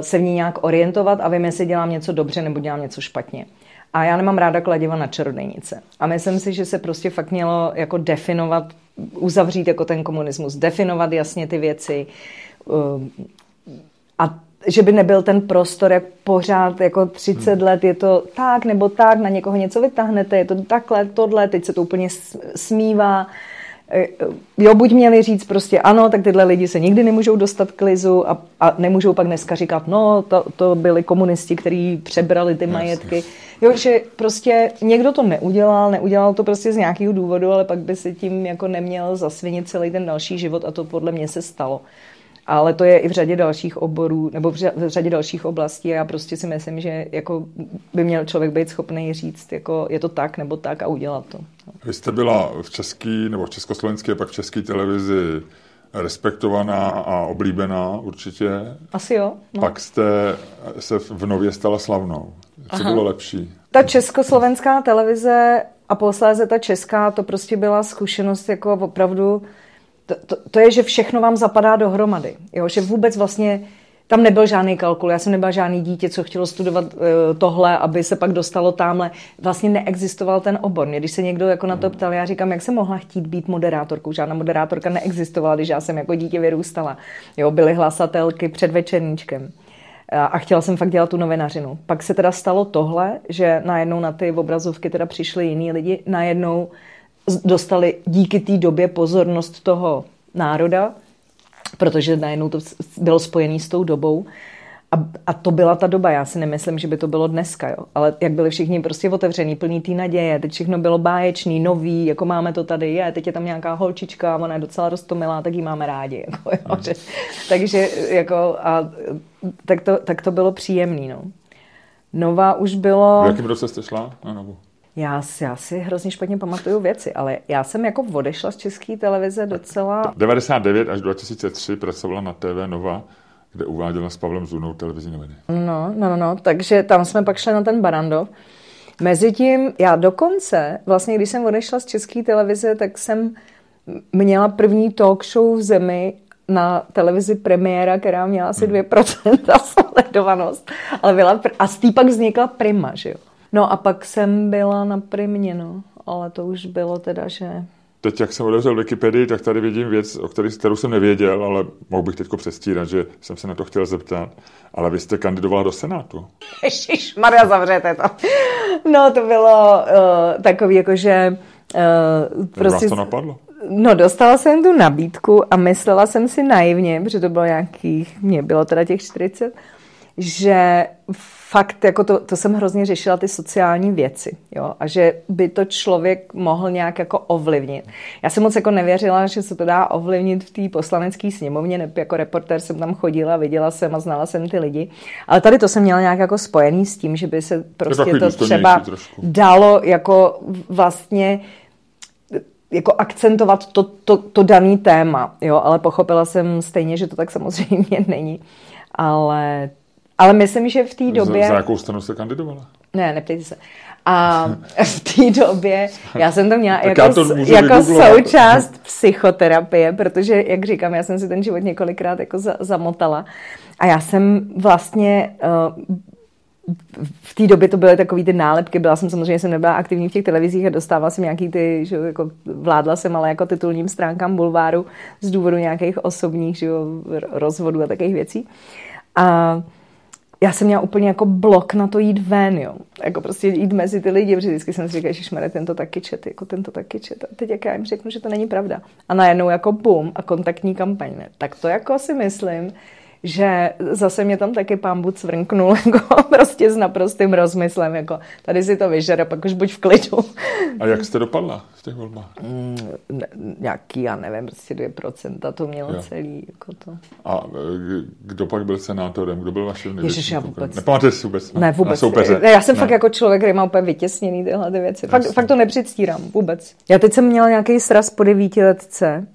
se v ní nějak orientovat a vím, jestli dělám něco dobře nebo dělám něco špatně. A já nemám ráda kladiva na čarodejnice. A myslím si, že se prostě fakt mělo jako definovat, uzavřít jako ten komunismus, definovat jasně ty věci. Uh, a že by nebyl ten prostor, jak pořád jako 30 hmm. let je to tak nebo tak, na někoho něco vytáhnete, je to takhle, tohle, teď se to úplně smívá. E, jo, buď měli říct prostě ano, tak tyhle lidi se nikdy nemůžou dostat k lizu a, a nemůžou pak dneska říkat, no, to, to byli komunisti, kteří přebrali ty majetky. Jo, že prostě někdo to neudělal, neudělal to prostě z nějakého důvodu, ale pak by se tím jako neměl zasvinit celý ten další život a to podle mě se stalo ale to je i v řadě dalších oborů nebo v řadě dalších oblastí a já prostě si myslím, že jako by měl člověk být schopný říct, jako je to tak nebo tak a udělat to. Vy jste byla v české nebo v československé a pak v české televizi respektovaná a oblíbená určitě. Asi jo. No. Pak jste se v Nově stala slavnou. Co Aha. bylo lepší? Ta československá televize a posléze ta česká, to prostě byla zkušenost jako opravdu, to, to, to je, že všechno vám zapadá dohromady. Jo? Že vůbec vlastně tam nebyl žádný kalkul, já jsem nebyla žádný dítě, co chtělo studovat uh, tohle, aby se pak dostalo tamhle. Vlastně neexistoval ten obor. Mě, když se někdo jako na to ptal, já říkám, jak jsem mohla chtít být moderátorkou. Žádná moderátorka neexistovala, když já jsem jako dítě vyrůstala. Jo, byly hlasatelky před večerníčkem a chtěla jsem fakt dělat tu novinařinu. Pak se teda stalo tohle, že najednou na ty obrazovky teda přišli jiní lidi, najednou dostali díky té době pozornost toho národa, protože najednou to bylo spojené s tou dobou. A, a to byla ta doba, já si nemyslím, že by to bylo dneska, jo. Ale jak byli všichni prostě otevřený, plný té naděje, teď všechno bylo báječný, nový, jako máme to tady, je, teď je tam nějaká holčička, ona je docela rostomilá, tak ji máme rádi, jako, jo. Že, takže jako, a, tak, to, tak to bylo příjemný, no. Nova už bylo... V jakém roce jste šla na Novu? Já, já si hrozně špatně pamatuju věci, ale já jsem jako odešla z české televize docela... 99 až 2003 pracovala na TV Nova, kde uváděla s Pavlem Zunou televizní noviny. No, no, no, no, takže tam jsme pak šli na ten Barandov. Mezitím, já dokonce, vlastně když jsem odešla z české televize, tak jsem měla první talk show v zemi na televizi premiéra, která měla asi 2% hmm. sledovanost. Ale byla, a z té pak vznikla Prima, že jo. No a pak jsem byla na Primě, no. Ale to už bylo teda, že... Teď, jak jsem otevřel Wikipedii, tak tady vidím věc, o který, kterou jsem nevěděl, ale mohl bych teď přestírat, že jsem se na to chtěl zeptat. Ale vy jste kandidovala do Senátu. Ježíš, Maria, zavřete to. No, to bylo uh, takový, jakože... Uh, prostě... Vás to napadlo? No, dostala jsem tu nabídku a myslela jsem si naivně, protože to bylo nějakých, mě bylo teda těch 40, že fakt, jako to, to jsem hrozně řešila ty sociální věci, jo, a že by to člověk mohl nějak jako ovlivnit. Já jsem moc jako nevěřila, že se to dá ovlivnit v té poslanecké sněmovně, ne, jako reportér jsem tam chodila, viděla jsem a znala jsem ty lidi, ale tady to jsem měla nějak jako spojený s tím, že by se prostě to třeba dalo jako vlastně jako akcentovat to, to, to daný téma, jo, ale pochopila jsem stejně, že to tak samozřejmě není. Ale ale myslím, že v té době... Za, za jakou stranu jste kandidovala? Ne, neptejte se. A v té době já jsem to měla jako, to jako součást psychoterapie, protože, jak říkám, já jsem si ten život několikrát jako za, zamotala. A já jsem vlastně uh, v té době to byly takový ty nálepky, byla jsem samozřejmě, jsem nebyla aktivní v těch televizích a dostávala jsem nějaký ty, že jako vládla jsem ale jako titulním stránkám bulváru z důvodu nějakých osobních že jo, rozvodů a takových věcí. A já jsem měla úplně jako blok na to jít ven, jo. Jako prostě jít mezi ty lidi, protože vždycky jsem si říkala, že šmere, tento taky čet, jako tento taky čet. A teď jak já jim řeknu, že to není pravda. A najednou jako bum a kontaktní kampaň. Tak to jako si myslím, že zase mě tam taky pán Bud svrnknul jako prostě s naprostým rozmyslem, jako tady si to vyžere, pak už buď v klidu. A jak jste dopadla v těch volbách? Mm, ne, nějaký, já nevím, prostě 2% to mělo jo. celý. Jako to. A e, kdo pak byl senátorem? Kdo byl vaším největším vůbec. Nepamatujete si vůbec? Ne, ne vůbec. soupeře. Ne, já jsem ne. fakt jako člověk, který má úplně vytěsněný tyhle ty věci. Fakt, fakt to nepředstírám vůbec. Já teď jsem měla nějaký sraz po devítiletce,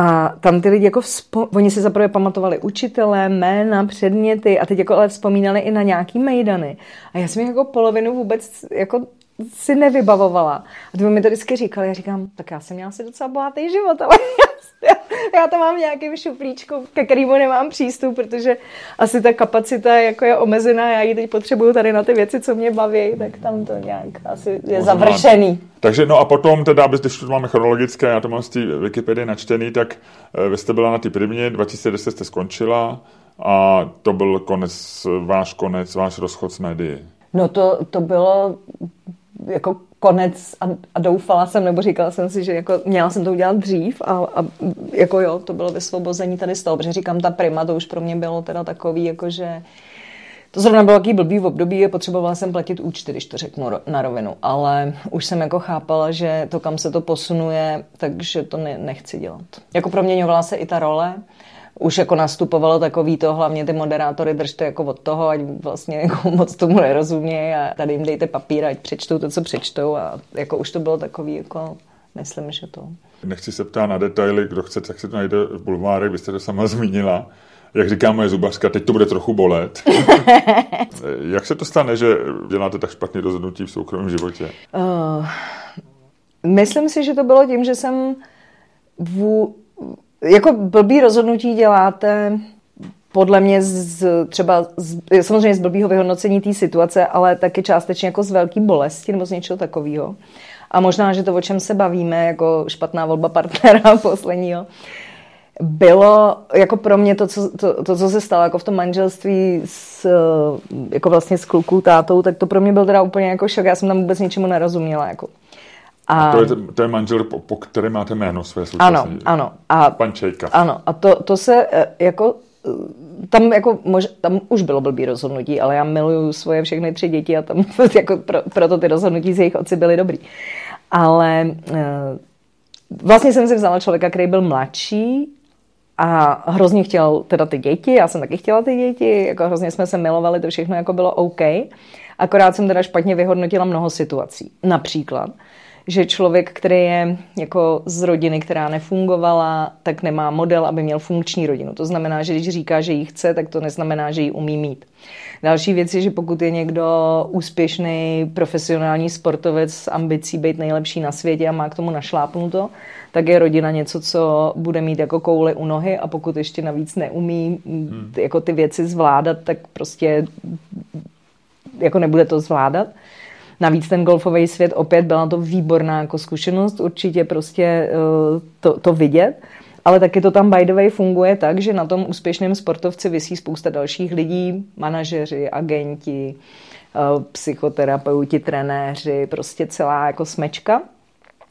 a tam ty lidi jako vzpo... oni si zaprvé pamatovali učitele, jména, předměty a teď jako ale vzpomínali i na nějaký mejdany. A já jsem jako polovinu vůbec jako si nevybavovala. A to mi to vždycky říkali, já říkám, tak já jsem měla si docela bohatý život, ale já, to mám v nějakém šuplíčku, ke kterému nemám přístup, protože asi ta kapacita jako je omezená, já ji teď potřebuju tady na ty věci, co mě baví, tak tam to nějak asi je Možná. završený. Takže no a potom teda, když to máme chronologické, já to mám z té Wikipedie načtený, tak eh, vy jste byla na té první, 2010 jste skončila a to byl konec, váš konec, váš rozchod s médií. No to, to bylo jako konec a, a doufala jsem, nebo říkala jsem si, že jako měla jsem to udělat dřív a, a jako jo, to bylo vysvobození tady z toho, protože říkám, ta prima, to už pro mě bylo teda takový, jako že to zrovna bylo takový blbý v období, potřebovala jsem platit účty, když to řeknu na rovinu, ale už jsem jako chápala, že to, kam se to posunuje, takže to ne, nechci dělat. Jako proměňovala se i ta role, už jako nastupovalo takový to, hlavně ty moderátory držte jako od toho, ať vlastně jako moc tomu nerozumějí a tady jim dejte papír, ať přečtou to, co přečtou a jako už to bylo takový jako, myslím, že to Nechci se ptát na detaily, kdo chce, tak se to najde v bulvárech, byste to sama zmínila. Jak říká moje zubařka, teď to bude trochu bolet. Jak se to stane, že děláte tak špatně rozhodnutí v soukromém životě? Uh, myslím si, že to bylo tím, že jsem vů... jako blbý rozhodnutí děláte podle mě z, třeba z, samozřejmě z blbýho vyhodnocení té situace, ale taky částečně jako z velký bolesti nebo z něčeho takového. A možná, že to, o čem se bavíme, jako špatná volba partnera posledního, bylo jako pro mě to, co, to, to, co se stalo jako v tom manželství s, jako vlastně s klukou, tátou, tak to pro mě byl teda úplně jako šok. Já jsem tam vůbec ničemu nerozuměla. Jako. A, a to, je, to je manžel, po, po kterém máte jméno své současné. Ano, ano. A, Pan Čejka. Ano, a to, to se eh, jako tam, jako, mož, tam už bylo blbý rozhodnutí, ale já miluju svoje všechny tři děti a tam jako pro, proto ty rozhodnutí z jejich otci byly dobrý. Ale eh, vlastně jsem si vzala člověka, který byl mladší a hrozně chtěl teda ty děti, já jsem taky chtěla ty děti, jako hrozně jsme se milovali, to všechno jako bylo OK. Akorát jsem teda špatně vyhodnotila mnoho situací. Například, že člověk, který je jako z rodiny, která nefungovala, tak nemá model, aby měl funkční rodinu. To znamená, že když říká, že ji chce, tak to neznamená, že ji umí mít. Další věc je, že pokud je někdo úspěšný profesionální sportovec s ambicí být nejlepší na světě a má k tomu našlápnuto, tak je rodina něco, co bude mít jako kouli u nohy a pokud ještě navíc neumí hmm. jako ty věci zvládat, tak prostě jako nebude to zvládat. Navíc ten golfový svět opět byla to výborná jako zkušenost, určitě prostě eh, to, to vidět. Ale taky to tam by the way funguje tak, že na tom úspěšném sportovci vysí spousta dalších lidí, manažeři, agenti, eh, psychoterapeuti, trenéři, prostě celá jako smečka.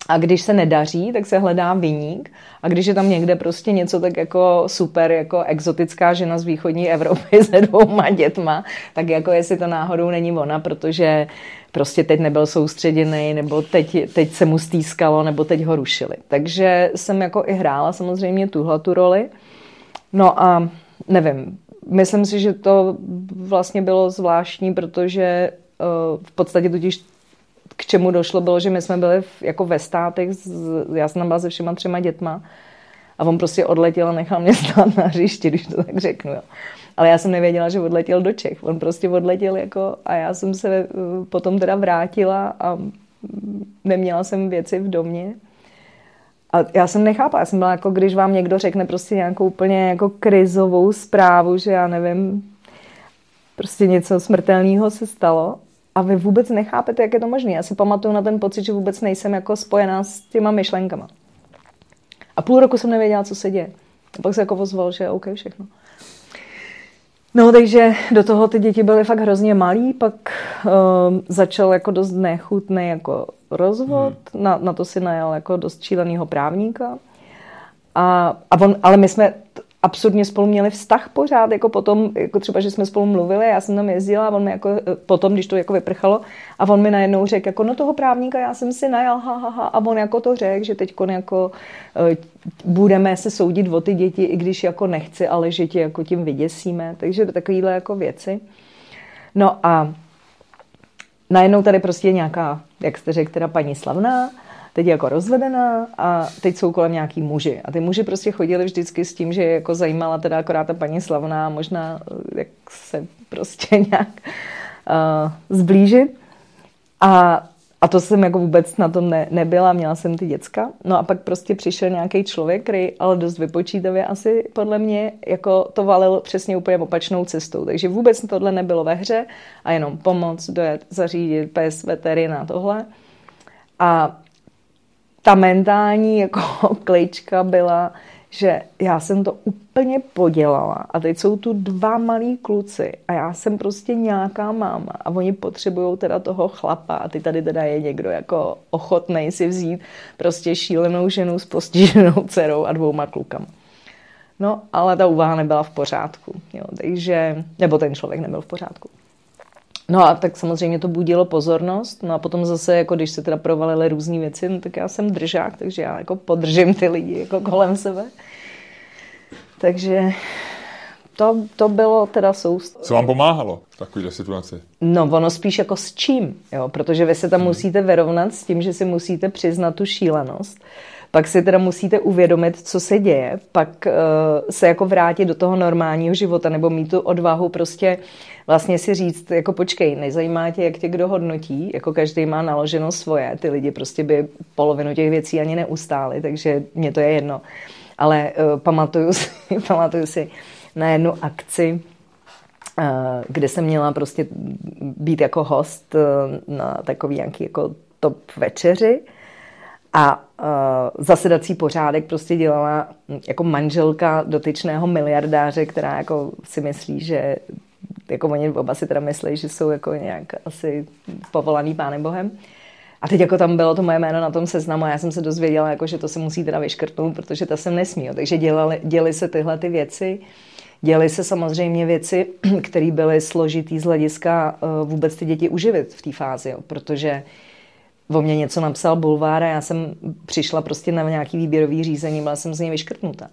A když se nedaří, tak se hledá viník. A když je tam někde prostě něco tak jako super, jako exotická žena z východní Evropy se dvouma dětma, tak jako jestli to náhodou není ona, protože prostě teď nebyl soustředěný, nebo teď, teď se mu stýskalo, nebo teď ho rušili. Takže jsem jako i hrála samozřejmě tuhle tu roli. No a nevím, myslím si, že to vlastně bylo zvláštní, protože uh, v podstatě totiž k čemu došlo, bylo, že my jsme byli v, jako ve státech, já jsem tam byla se všema třema dětma a on prostě odletěl a nechal mě stát na hřišti, když to tak řeknu. Jo. Ale já jsem nevěděla, že odletěl do Čech. On prostě odletěl jako a já jsem se eh, potom teda vrátila a neměla jsem věci v domě. A já jsem nechápala, já jsem byla jako, když vám někdo řekne prostě nějakou úplně jako krizovou zprávu, že já nevím, prostě něco smrtelného se stalo a vy vůbec nechápete, jak je to možné. Já si pamatuju na ten pocit, že vůbec nejsem jako spojená s těma myšlenkama. A půl roku jsem nevěděla, co se děje. A pak se jako ozval, že OK, všechno. No, takže do toho ty děti byly fakt hrozně malý, pak um, začal jako dost nechutný jako rozvod, hmm. na, na to si najel jako dost šílenýho právníka. A, a on, ale my jsme, absurdně spolu měli vztah pořád, jako potom, jako třeba, že jsme spolu mluvili, já jsem tam jezdila a on mi jako, eh, potom, když to jako vyprchalo, a on mi najednou řekl, jako no toho právníka já jsem si najal, ha, ha, ha, a on jako to řekl, že teď jako uh, budeme se soudit o ty děti, i když jako nechci, ale že tě jako tím vyděsíme, takže takovýhle jako věci. No a najednou tady prostě nějaká, jak jste řekl, teda paní slavná, teď je jako rozvedená a teď jsou kolem nějaký muži. A ty muži prostě chodili vždycky s tím, že je jako zajímala teda akorát ta paní Slavná, možná jak se prostě nějak uh, zblížit. A, a to jsem jako vůbec na tom ne, nebyla, měla jsem ty děcka. No a pak prostě přišel nějaký člověk, který ale dost vypočítavě asi podle mě jako to valil přesně úplně opačnou cestou. Takže vůbec tohle nebylo ve hře a jenom pomoc, dojet, zařídit, pes, veterina, tohle. A ta mentální jako klička byla, že já jsem to úplně podělala a teď jsou tu dva malí kluci a já jsem prostě nějaká máma a oni potřebují teda toho chlapa a ty tady teda je někdo jako ochotnej si vzít prostě šílenou ženu s postiženou dcerou a dvouma klukama. No, ale ta úvaha nebyla v pořádku, jo, takže, nebo ten člověk nebyl v pořádku. No a tak samozřejmě to budilo pozornost. No a potom zase, jako když se teda provalily různé věci, no tak já jsem držák, takže já jako podržím ty lidi jako kolem sebe. Takže to, to bylo teda soust. Co vám pomáhalo v takové situaci? No, ono spíš jako s čím, jo? protože vy se tam hmm. musíte vyrovnat s tím, že si musíte přiznat tu šílenost. Pak si teda musíte uvědomit, co se děje, pak uh, se jako vrátit do toho normálního života nebo mít tu odvahu prostě vlastně si říct, jako počkej, nezajímá tě, jak tě kdo hodnotí, jako každý má naloženo svoje, ty lidi prostě by polovinu těch věcí ani neustáli, takže mě to je jedno. Ale uh, pamatuju si, pamatuju si na jednu akci, uh, kde jsem měla prostě být jako host na takový nějaký jako top večeři a uh, zasedací pořádek prostě dělala jako manželka dotyčného miliardáře, která jako si myslí, že jako oni oba si teda myslí, že jsou jako nějak asi povolaný pánem Bohem. A teď jako tam bylo to moje jméno na tom seznamu a já jsem se dozvěděla, jako, že to se musí teda vyškrtnout, protože to jsem nesmí. Takže dělali, děli se tyhle ty věci. Děly se samozřejmě věci, které byly složitý z hlediska uh, vůbec ty děti uživit v té fázi, jo, protože o mě něco napsal bulvár a já jsem přišla prostě na nějaký výběrový řízení, byla jsem z něj vyškrtnuta.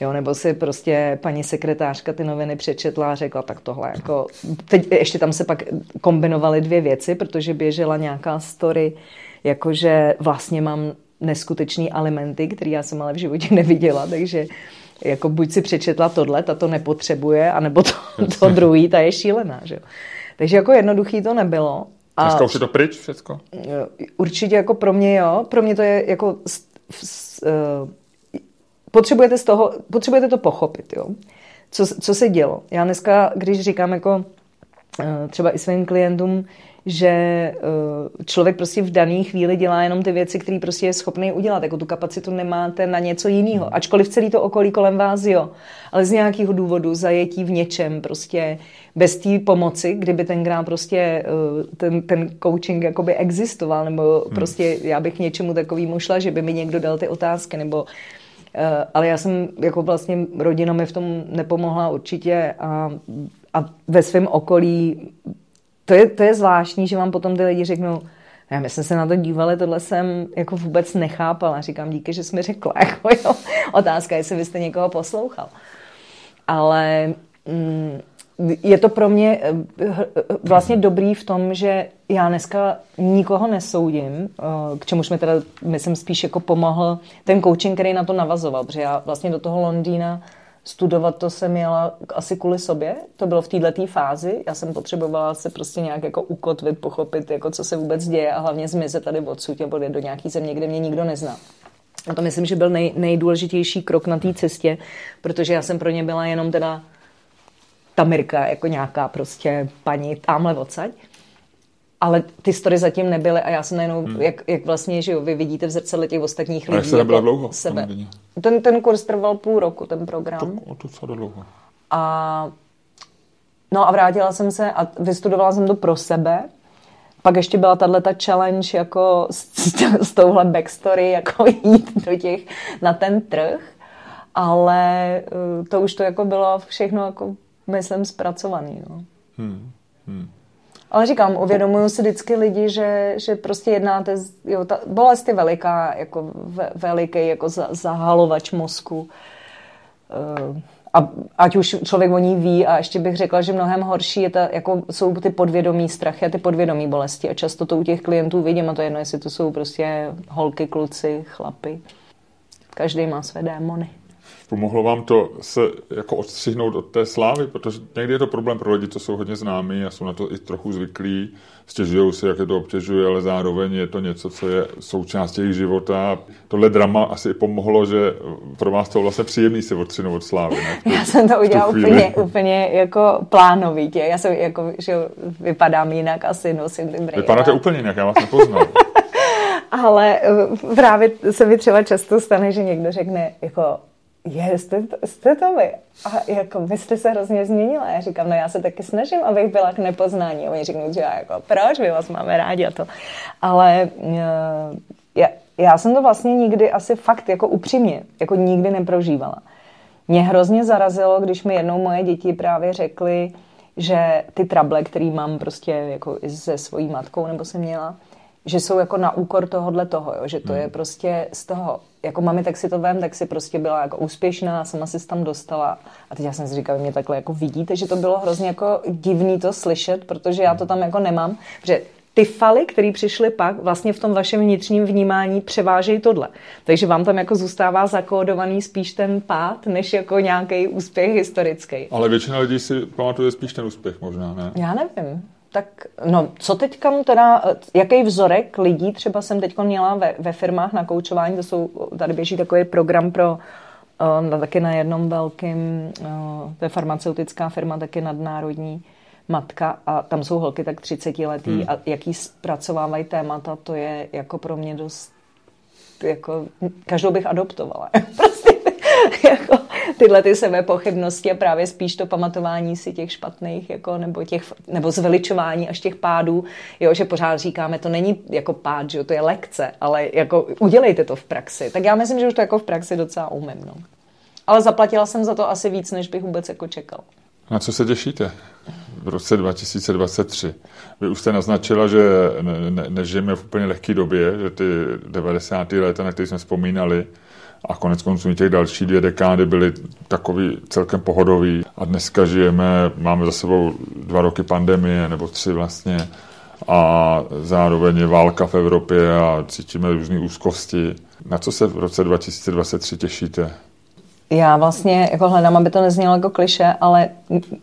Jo, nebo si prostě paní sekretářka ty noviny přečetla a řekla, tak tohle jako... Teď ještě tam se pak kombinovaly dvě věci, protože běžela nějaká story, jakože vlastně mám neskutečný alimenty, který já jsem ale v životě neviděla, takže jako buď si přečetla tohle, ta to nepotřebuje, anebo to, to druhý, ta je šílená. Že? Takže jako jednoduchý to nebylo. A Dneska už je to pryč všecko? Určitě jako pro mě jo. Pro mě to je jako... Uh, potřebujete, z toho, potřebujete to pochopit, jo. Co, co se dělo. Já dneska, když říkám jako uh, třeba i svým klientům, že uh, člověk prostě v dané chvíli dělá jenom ty věci, které prostě je schopný udělat. Jako tu kapacitu nemáte na něco jiného. Ačkoliv celý to okolí kolem vás, jo. Ale z nějakého důvodu zajetí v něčem prostě bez té pomoci, kdyby tenkrát prostě uh, ten, ten coaching jakoby existoval, nebo hmm. prostě já bych něčemu takovým šla, že by mi někdo dal ty otázky, nebo uh, ale já jsem jako vlastně rodina mi v tom nepomohla určitě a, a ve svém okolí to je, to je zvláštní, že vám potom ty lidi řeknou, já my jsme se na to dívali, tohle jsem jako vůbec nechápala. Říkám, díky, že jsi mi řekla. Jako, jo. Otázka, jestli byste někoho poslouchal. Ale mm, je to pro mě eh, vlastně dobrý v tom, že já dneska nikoho nesoudím, eh, k čemuž mi teda, myslím, spíš jako pomohl ten coaching, který na to navazoval, protože já vlastně do toho Londýna studovat to jsem jela asi kvůli sobě, to bylo v této fázi, já jsem potřebovala se prostě nějak jako ukotvit, pochopit, jako co se vůbec děje a hlavně zmizet tady odsud a do nějaký země, kde mě nikdo nezná. A to myslím, že byl nej, nejdůležitější krok na té cestě, protože já jsem pro ně byla jenom teda ta Mirka, jako nějaká prostě paní tamhle odsaď. Ale ty story zatím nebyly a já jsem najednou, hmm. jak, jak vlastně, že jo, vy vidíte v zrcadle těch ostatních lidí. A se nebyla jako dlouho? Sebe. Ten, ten kurz trval půl roku, ten program. To, to co dlouho. A, no a vrátila jsem se a vystudovala jsem to pro sebe. Pak ještě byla tahle ta challenge jako s, s, s touhle backstory, jako jít do těch, na ten trh. Ale eh, to už to jako bylo všechno jako, myslím, zpracovaný. No. Hmm. Hmm. Ale říkám, uvědomuju si vždycky lidi, že, že prostě jednáte, jo, ta bolest je veliká, jako veliký, jako zahalovač mozku. Uh, a ať už člověk o ní ví, a ještě bych řekla, že mnohem horší je ta, jako jsou ty podvědomí strachy a ty podvědomí bolesti. A často to u těch klientů vidím, a to je jedno, jestli to jsou prostě holky, kluci, chlapy. Každý má své démony. Pomohlo vám to se jako odstřihnout od té slávy, protože někdy je to problém pro lidi, co jsou hodně známí a jsou na to i trochu zvyklí, stěžují si, jak je to obtěžuje, ale zároveň je to něco, co je součástí jejich života. Tohle drama asi i pomohlo, že pro vás to vlastně příjemný se odstřihnout od slávy. Ne? Tu, Já jsem to udělala úplně, úplně jako plánovitě. Já jsem jako, že vypadám jinak, asi nosím ty brýle. Vypadáte úplně jinak, já vás nepoznal. ale právě se mi třeba často stane, že někdo řekne, jako je, jste, jste to vy. A jako, vy jste se hrozně změnila. Já říkám, no já se taky snažím, abych byla k nepoznání. A oni řeknou, že já jako, proč, my vás máme rádi a to. Ale uh, já, já jsem to vlastně nikdy asi fakt jako upřímně, jako nikdy neprožívala. Mě hrozně zarazilo, když mi jednou moje děti právě řekly, že ty trable, který mám prostě jako i se svojí matkou nebo jsem měla, že jsou jako na úkor tohohle toho, jo? že to hmm. je prostě z toho, jako mami, tak si to vem, tak si prostě byla jako úspěšná, sama si tam dostala. A teď já jsem si říkala, mě takhle jako vidíte, že to bylo hrozně jako divný to slyšet, protože já to tam jako nemám, protože ty faly, které přišly pak, vlastně v tom vašem vnitřním vnímání převážejí tohle. Takže vám tam jako zůstává zakódovaný spíš ten pád, než jako nějaký úspěch historický. Ale většina lidí si pamatuje spíš ten úspěch možná, ne? Já nevím. Tak, no, co teďka teda, jaký vzorek lidí třeba jsem teď měla ve, ve firmách na koučování, to jsou, tady běží takový program pro uh, taky na jednom velkým, uh, to je farmaceutická firma, taky nadnárodní, matka a tam jsou holky tak 30 letý hmm. a jaký zpracovávají témata, to je jako pro mě dost jako, každou bych adoptovala. jako tyhle ty sebepochybnosti a právě spíš to pamatování si těch špatných, jako, nebo, těch, nebo zveličování až těch pádů, jo, že pořád říkáme, to není jako pád, že jo, to je lekce, ale jako udělejte to v praxi. Tak já myslím, že už to jako v praxi docela umím. No. Ale zaplatila jsem za to asi víc, než bych vůbec jako čekal. Na co se těšíte v roce 2023? Vy už jste naznačila, že ne, ne, nežijeme v úplně lehké době, že ty 90. léta, na které jsme vzpomínali, a konec konců těch další dvě dekády byly takový celkem pohodový a dneska žijeme, máme za sebou dva roky pandemie, nebo tři vlastně, a zároveň je válka v Evropě a cítíme různé úzkosti. Na co se v roce 2023 těšíte? já vlastně jako hledám, aby to neznělo jako kliše, ale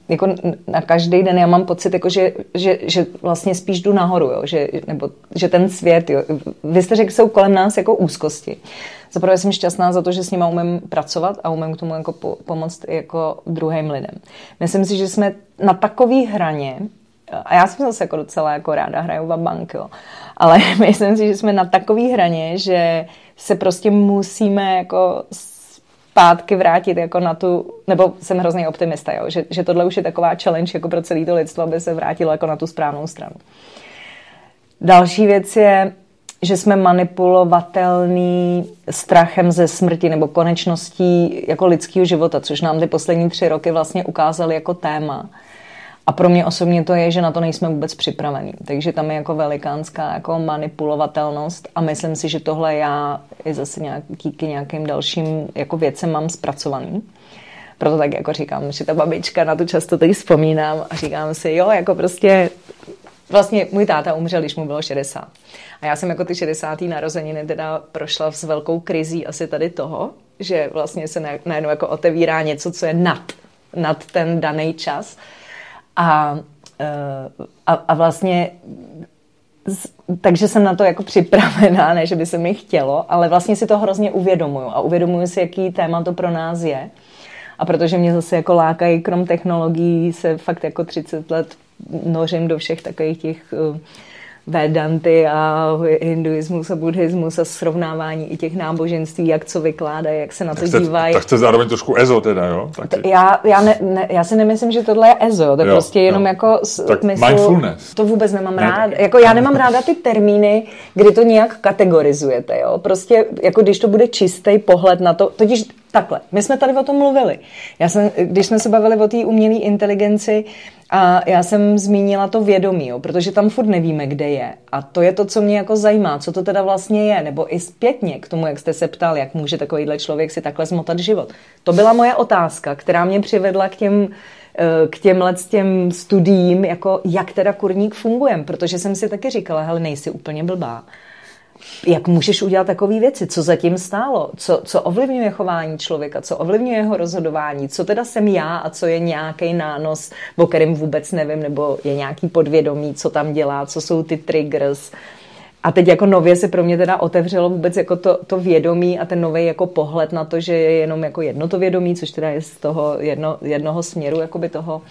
jako na každý den já mám pocit, jako že, že, že vlastně spíš jdu nahoru, jo, že, nebo, že ten svět, jo. vy jste řekl, jsou kolem nás jako úzkosti. Zaprvé jsem šťastná za to, že s nimi umím pracovat a umím k tomu jako po, pomoct jako druhým lidem. Myslím si, že jsme na takové hraně, a já jsem zase jako docela jako ráda hraju v bank, jo. ale myslím si, že jsme na takové hraně, že se prostě musíme jako zpátky vrátit jako na tu, nebo jsem hrozný optimista, jo, že, že tohle už je taková challenge jako pro celé to lidstvo, aby se vrátilo jako na tu správnou stranu. Další věc je, že jsme manipulovatelný strachem ze smrti nebo konečností jako lidského života, což nám ty poslední tři roky vlastně ukázaly jako téma. A pro mě osobně to je, že na to nejsme vůbec připravení. Takže tam je jako velikánská jako manipulovatelnost a myslím si, že tohle já i zase nějaký, k nějakým dalším jako věcem mám zpracovaný. Proto tak jako říkám, že ta babička na tu často teď vzpomínám a říkám si, jo, jako prostě Vlastně můj táta umřel, když mu bylo 60. A já jsem jako ty 60. narozeniny teda prošla s velkou krizí asi tady toho, že vlastně se najednou jako otevírá něco, co je nad, nad ten daný čas. A, eh, a, a vlastně takže jsem na to jako připravená, ne, že by se mi chtělo, ale vlastně si to hrozně uvědomuju a uvědomuju si, jaký téma to pro nás je. A protože mě zase jako lákají, krom technologií, se fakt jako 30 let nořím do všech takových těch uh, Vedanty a hinduismus a buddhismus a srovnávání i těch náboženství, jak co vykládají, jak se na to dívají. Tak to je zároveň trošku ezo teda, jo? Taky. Já, já, ne, ne, já si nemyslím, že tohle je ezo, to je prostě jenom jo. jako tak smysl, mindfulness. To vůbec nemám ne, rád. Jako já nemám ráda ty termíny, kdy to nějak kategorizujete, jo? Prostě jako když to bude čistý pohled na to, totiž takhle, my jsme tady o tom mluvili. Já jsem, když jsme se bavili o té umělé inteligenci, a já jsem zmínila to vědomí, jo, protože tam furt nevíme, kde je. A to je to, co mě jako zajímá, co to teda vlastně je, nebo i zpětně k tomu, jak jste se ptal, jak může takovýhle člověk si takhle zmotat život. To byla moje otázka, která mě přivedla k těm eh, k těmhle těm studiím, jako jak teda kurník funguje, protože jsem si taky říkala, hele, nejsi úplně blbá jak můžeš udělat takové věci, co zatím stálo, co, co ovlivňuje chování člověka, co ovlivňuje jeho rozhodování, co teda jsem já a co je nějaký nános, o kterém vůbec nevím, nebo je nějaký podvědomí, co tam dělá, co jsou ty triggers. A teď jako nově se pro mě teda otevřelo vůbec jako to, to vědomí a ten nový jako pohled na to, že je jenom jako jedno to vědomí, což teda je z toho jedno, jednoho směru jakoby toho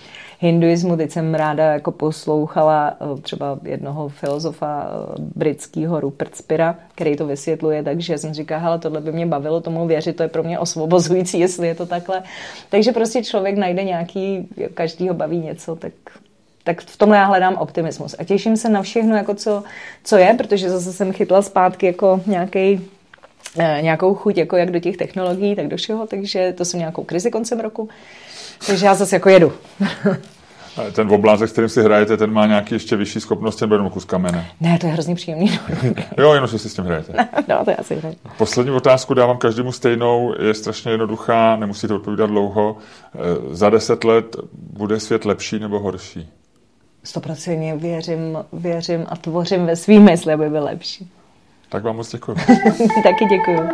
hinduismu. Teď jsem ráda jako poslouchala eh, třeba jednoho filozofa eh, britského Rupert Spira, který to vysvětluje, takže jsem říkala, hele, tohle by mě bavilo tomu věřit, to je pro mě osvobozující, jestli je to takhle. Takže prostě člověk najde nějaký, každý ho baví něco, tak tak v tomhle já hledám optimismus. A těším se na všechno, jako co, co je, protože zase jsem chytla zpátky jako nějaký eh, nějakou chuť, jako jak do těch technologií, tak do všeho, takže to jsem nějakou krizi koncem roku. Takže já zase jako jedu. ten oblázek, s kterým si hrajete, ten má nějaký ještě vyšší schopnost, nebo jenom kus kamene? Ne, to je hrozně příjemný. jo, jenom, že si s tím hrajete. no, to já si hraju. Poslední otázku dávám každému stejnou, je strašně jednoduchá, nemusíte odpovídat dlouho. Eh, za deset let bude svět lepší nebo horší? stoprocentně věřím, věřím a tvořím ve svým mysli, aby byl lepší. Tak vám moc děkuji. Taky děkuji.